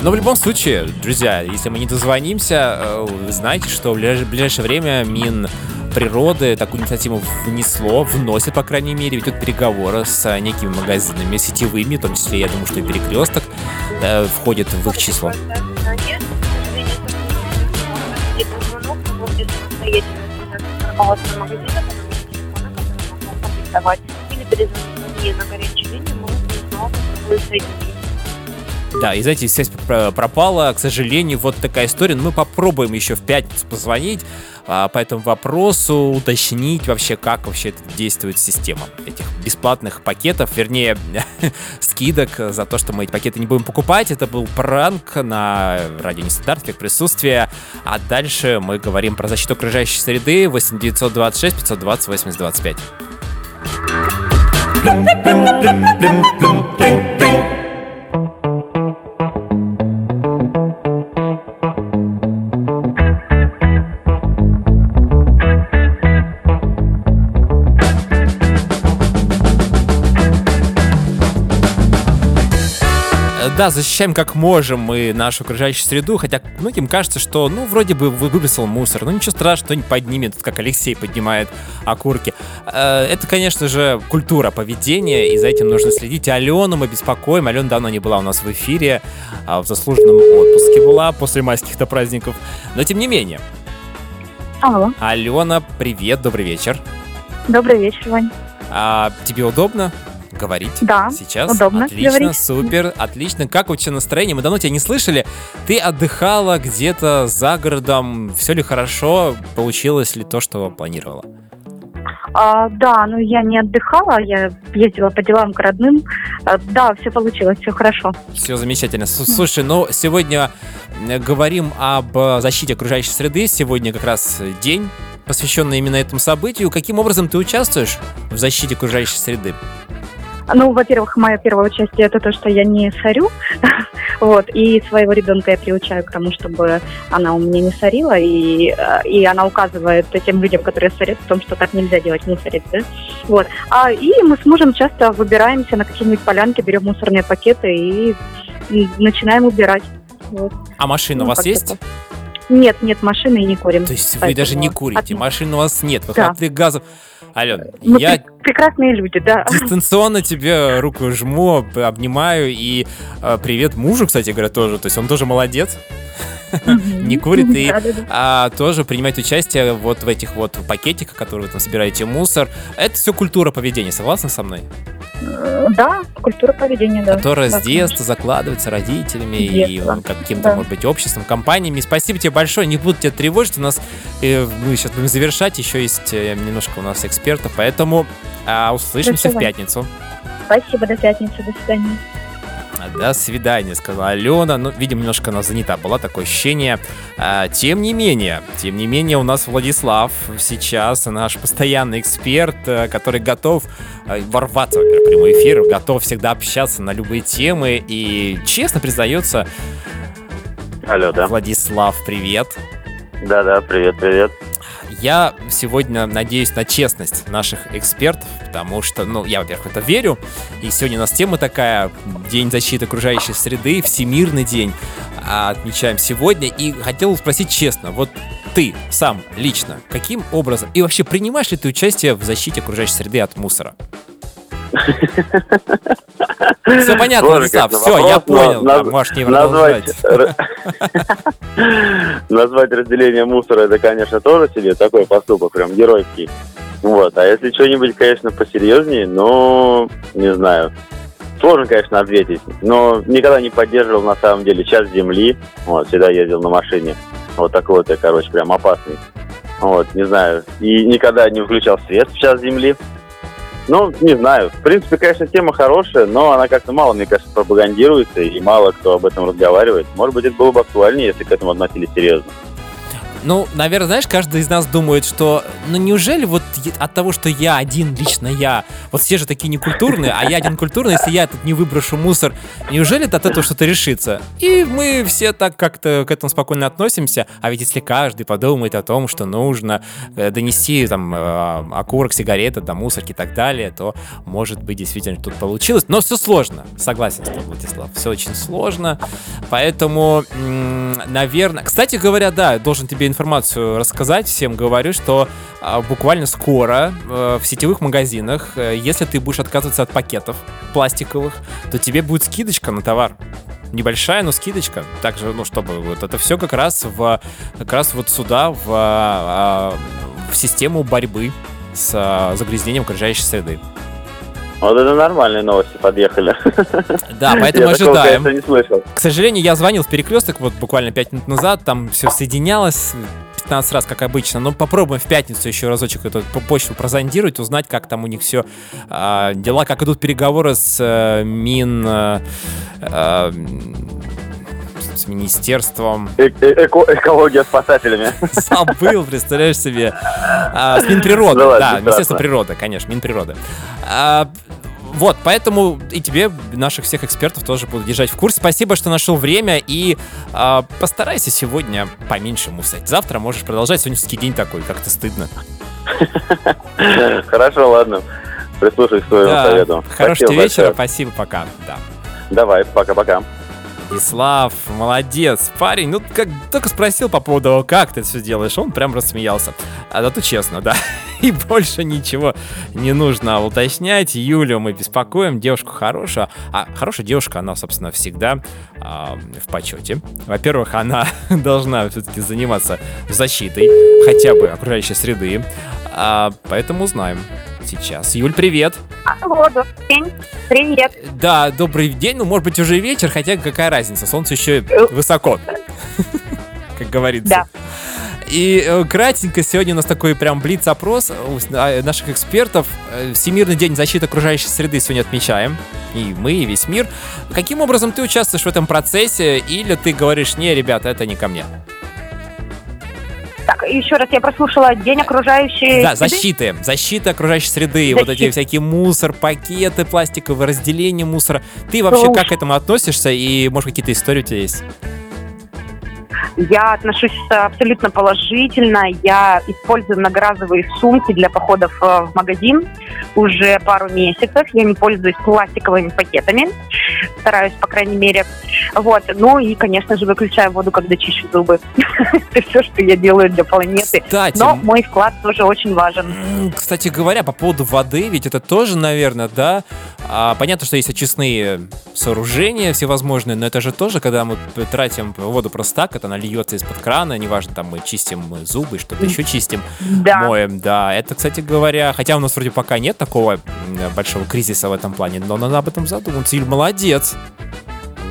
Но в любом случае, друзья, если мы не дозвонимся, э, знаете, что в ближ- ближайшее время Мин природы такую инициативу внесло, вносит, по крайней мере, ведет переговоры с некими магазинами сетевыми, в том числе, я думаю, что и Перекресток э, входит в их число. Или перезвонить на горячую линию, мы снова попробуем соединить. Да, и знаете, связь про- пропала, к сожалению, вот такая история. Но мы попробуем еще в пятницу позвонить а, по этому вопросу, уточнить вообще, как вообще действует система этих бесплатных пакетов, вернее, скидок за то, что мы эти пакеты не будем покупать. Это был пранк на радио Нестандарт, как присутствие. А дальше мы говорим про защиту окружающей среды 8 926 520 80 да, защищаем как можем мы нашу окружающую среду, хотя многим кажется, что, ну, вроде бы вы- выбросил мусор, ну, ничего страшного, кто-нибудь поднимет, как Алексей поднимает окурки. Э, Это, конечно же, культура поведения, и за этим нужно следить. Алену мы беспокоим, Алена давно не была у нас в эфире, а в заслуженном отпуске была после майских-то праздников, но тем не менее. Алло, Алена, привет, добрый вечер. добрый вечер, Вань. А тебе удобно говорить Да, сейчас? удобно Отлично, говорить. супер, отлично. Как у тебя настроение? Мы давно тебя не слышали. Ты отдыхала где-то за городом. Все ли хорошо? Получилось ли то, что планировала? А, да, ну я не отдыхала, я ездила по делам к родным. А, да, все получилось, все хорошо. Все замечательно. Слушай, ну сегодня э, говорим об э, защите окружающей среды. Сегодня как раз день, посвященный именно этому событию. Каким образом ты участвуешь в защите окружающей среды? Ну, во-первых, мое первое участие это то, что я не сорю, вот, и своего ребенка я приучаю к тому, чтобы она у меня не сорила, и, э, и она указывает тем людям, которые сорят, в том, что так нельзя делать, не сорить, да? Вот. А, и мы с мужем часто выбираемся на какие-нибудь полянки, берем мусорные пакеты и, и начинаем убирать. Вот. А машина у Ну, вас как-то есть? Нет, нет, машины и не курим. То есть вы даже не курите, машин у вас нет, Да. выхлопных газов. Ален, Мы я пре- прекрасные люди, да. дистанционно тебе руку жму, об- обнимаю и э, привет мужу, кстати говоря, тоже. То есть он тоже молодец. Не курит и а, тоже принимает участие вот в этих вот пакетиках, которые вы там собираете мусор. Это все культура поведения, согласны со мной? Да, культура поведения, да. Которая с детства закладывается родителями и детства. ну, каким-то, может быть, обществом, компаниями. Спасибо тебе большое, не буду тебя тревожить. У нас э, мы сейчас будем завершать, еще есть э, немножко у нас экспертов, поэтому а, услышимся в пятницу. Спасибо, до пятницы, до свидания. До свидания, сказала Алена. Ну, видимо, немножко она занята была, такое ощущение. А, тем не менее, тем не менее, у нас Владислав сейчас наш постоянный эксперт, э, который готов э, ворваться, во-первых, в прямой эфир, готов всегда общаться на любые темы и честно признается, Алло, да. Владислав, привет. Да-да, привет, привет. Я сегодня надеюсь на честность наших экспертов, потому что, ну, я, во-первых, в это верю. И сегодня у нас тема такая, День защиты окружающей среды, Всемирный день, а, отмечаем сегодня. И хотел спросить честно, вот ты сам лично каким образом и вообще принимаешь ли ты участие в защите окружающей среды от мусора? Все понятно, Сложный, Владислав, все, я вопрос, но понял, наз- можешь не назвать, назвать разделение мусора, это, конечно, тоже себе такой поступок, прям геройский. Вот, а если что-нибудь, конечно, посерьезнее, ну, не знаю. Сложно, конечно, ответить, но никогда не поддерживал, на самом деле, час земли. Вот, всегда ездил на машине. Вот такой вот я, короче, прям опасный. Вот, не знаю. И никогда не включал свет в час земли. Ну, не знаю. В принципе, конечно, тема хорошая, но она как-то мало, мне кажется, пропагандируется, и мало кто об этом разговаривает. Может быть, это было бы актуальнее, если к этому относились серьезно. Ну, наверное, знаешь, каждый из нас думает, что, ну, неужели вот от того, что я один, лично я, вот все же такие некультурные, а я один культурный, если я тут не выброшу мусор, неужели от этого что-то решится? И мы все так как-то к этому спокойно относимся, а ведь если каждый подумает о том, что нужно э, донести там э, окурок, сигареты до мусорки и так далее, то, может быть, действительно тут получилось. Но все сложно, согласен с тобой, Владислав, все очень сложно, поэтому, наверное... Кстати говоря, да, должен тебе информацию рассказать, всем говорю, что а, буквально скоро э, в сетевых магазинах, э, если ты будешь отказываться от пакетов пластиковых, то тебе будет скидочка на товар. Небольшая, но скидочка. Также, ну, чтобы вот это все как раз в как раз вот сюда, в, а, в систему борьбы с а, загрязнением окружающей среды. Вот это нормальные новости подъехали. Да, поэтому Я такого, ожидаем. конечно, не слышал. К сожалению, я звонил в перекресток вот буквально 5 минут назад, там все соединялось 15 раз, как обычно, но попробуем в пятницу еще разочек эту по- почту прозондировать, узнать, как там у них все дела, как идут переговоры с э, Мин... э, э, с министерством Э- э- эко- экология спасателями. Забыл, представляешь себе. А, с Минприроды, Ну да. Министерство природы, конечно, Минприроды. А, вот, поэтому и тебе, наших всех экспертов, тоже буду держать в курсе. Спасибо, что нашел время, и а, постарайся сегодня поменьше мусорить. Завтра можешь продолжать, сегодня все-таки день такой, как-то стыдно. Хорошо, ладно. Прислушаюсь к твоему Да, совету. Хорошего тебе вечера, спасибо, пока. Да. Давай, пока-пока. Владислав, молодец, парень. Ну, как только спросил по поводу, как ты это все делаешь, он прям рассмеялся. А зато честно, да. И больше ничего не нужно уточнять. Юлю мы беспокоим, девушку хорошую. А хорошая девушка, она, собственно, всегда а, в почете. Во-первых, она должна все-таки заниматься защитой хотя бы окружающей среды. А, поэтому узнаем сейчас. Юль, привет! Алло, добрый день. Привет. Да, добрый день. Ну, может быть, уже вечер, хотя какая разница? Солнце еще высоко, как говорится. Да. И э, кратенько, сегодня у нас такой прям блиц-опрос у с- а, наших экспертов. Э, Всемирный день защиты окружающей среды сегодня отмечаем. И мы, и весь мир. Каким образом ты участвуешь в этом процессе? Или ты говоришь, не, ребята, это не ко мне? Так, еще раз я прослушала День окружающей Да, среды. защиты. Защита окружающей среды. Вот эти Защита. всякие мусор, пакеты пластиковые, разделение мусора. Ты вообще Слушай. как к этому относишься? И, может, какие-то истории у тебя есть? Я отношусь абсолютно положительно. Я использую многоразовые сумки для походов э, в магазин уже пару месяцев. Я не пользуюсь пластиковыми пакетами. Стараюсь, по крайней мере. Вот. Ну и, конечно же, выключаю воду, когда чищу зубы. Это все, что я делаю для планеты. Кстати, Но мой вклад тоже очень важен. Кстати говоря, по поводу воды, ведь это тоже, наверное, да. а, понятно, что есть очистные сооружения всевозможные, но это же тоже, когда мы тратим воду просто так, это она льется из-под крана, неважно, там мы чистим зубы, что-то еще чистим, Да. моем, да. Это, кстати говоря, хотя у нас вроде пока нет такого большого кризиса в этом плане, но надо об этом задуматься. Иль, молодец.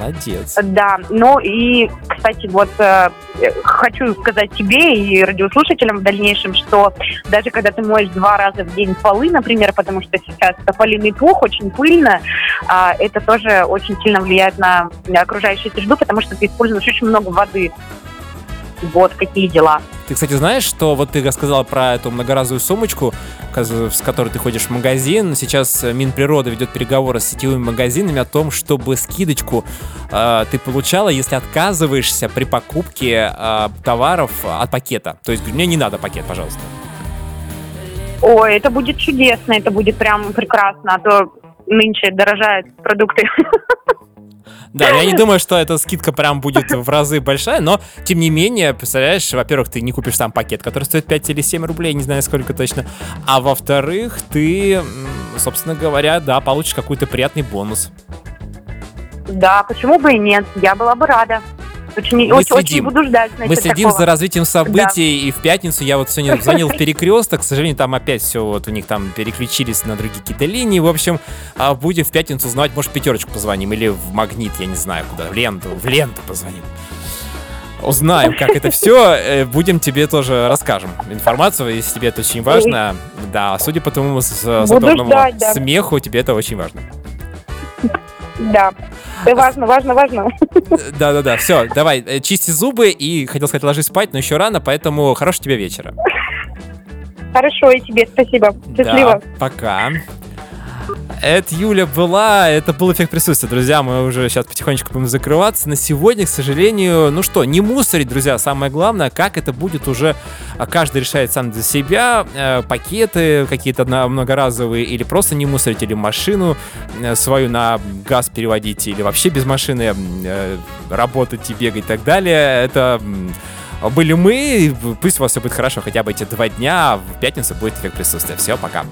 Молодец. Да, ну и, кстати, вот э, э, хочу сказать тебе и радиослушателям в дальнейшем, что даже когда ты моешь два раза в день полы, например, потому что сейчас тополиный пух, очень пыльно, а, это тоже очень сильно влияет на окружающую среду, потому что ты используешь очень много воды. Вот какие дела. Ты, кстати, знаешь, что вот ты рассказала про эту многоразовую сумочку, с которой ты ходишь в магазин. Сейчас э, Минприрода ведет переговоры с сетевыми магазинами о том, чтобы скидочку э, ты получала, если отказываешься при покупке э, товаров от пакета. То есть мне не надо пакет, пожалуйста. Ой, это будет чудесно, это будет прям прекрасно, а то нынче дорожают продукты. Да, я не думаю, что эта скидка прям будет в разы большая, но тем не менее, представляешь, во-первых, ты не купишь сам пакет, который стоит 5 или 7 рублей, не знаю сколько точно, а во-вторых, ты, собственно говоря, да, получишь какой-то приятный бонус. Да, почему бы и нет? Я была бы рада. Очень, Мы очень, очень следим. буду ждать, значит, Мы следим такого. за развитием событий, и в пятницу я вот сегодня звонил в перекресток, к сожалению, там опять все, вот у них там переключились на другие какие-то линии, в общем, а будем в пятницу узнавать, может, пятерочку позвоним, или в магнит, я не знаю куда, в ленту, в ленту позвоним. Узнаем, как это все, будем тебе тоже расскажем информацию, если тебе это очень важно. Да, судя по твоему задорному да. смеху, тебе это очень важно. Да. Да, важно, важно, важно. Да-да-да, все, давай, э, чисти зубы и, хотел сказать, ложись спать, но еще рано, поэтому хорошего тебе вечера. Хорошо, и тебе спасибо. Счастливо. Да, пока. Это Юля была, это был эффект присутствия, друзья, мы уже сейчас потихонечку будем закрываться. На сегодня, к сожалению, ну что, не мусорить, друзья, самое главное, как это будет уже, а, каждый решает сам для себя, Э, пакеты какие-то многоразовые, или просто не мусорить, или машину э, свою на газ переводить, или вообще без машины э, работать и бегать и так далее. Это были мы, пусть у вас все будет хорошо хотя бы эти два дня, а в пятницу будет эффект присутствия. Все, пока.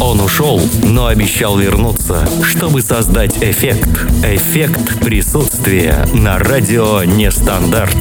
Он ушел, но обещал вернуться, чтобы создать эффект. Эффект присутствия на радио Нестандарт.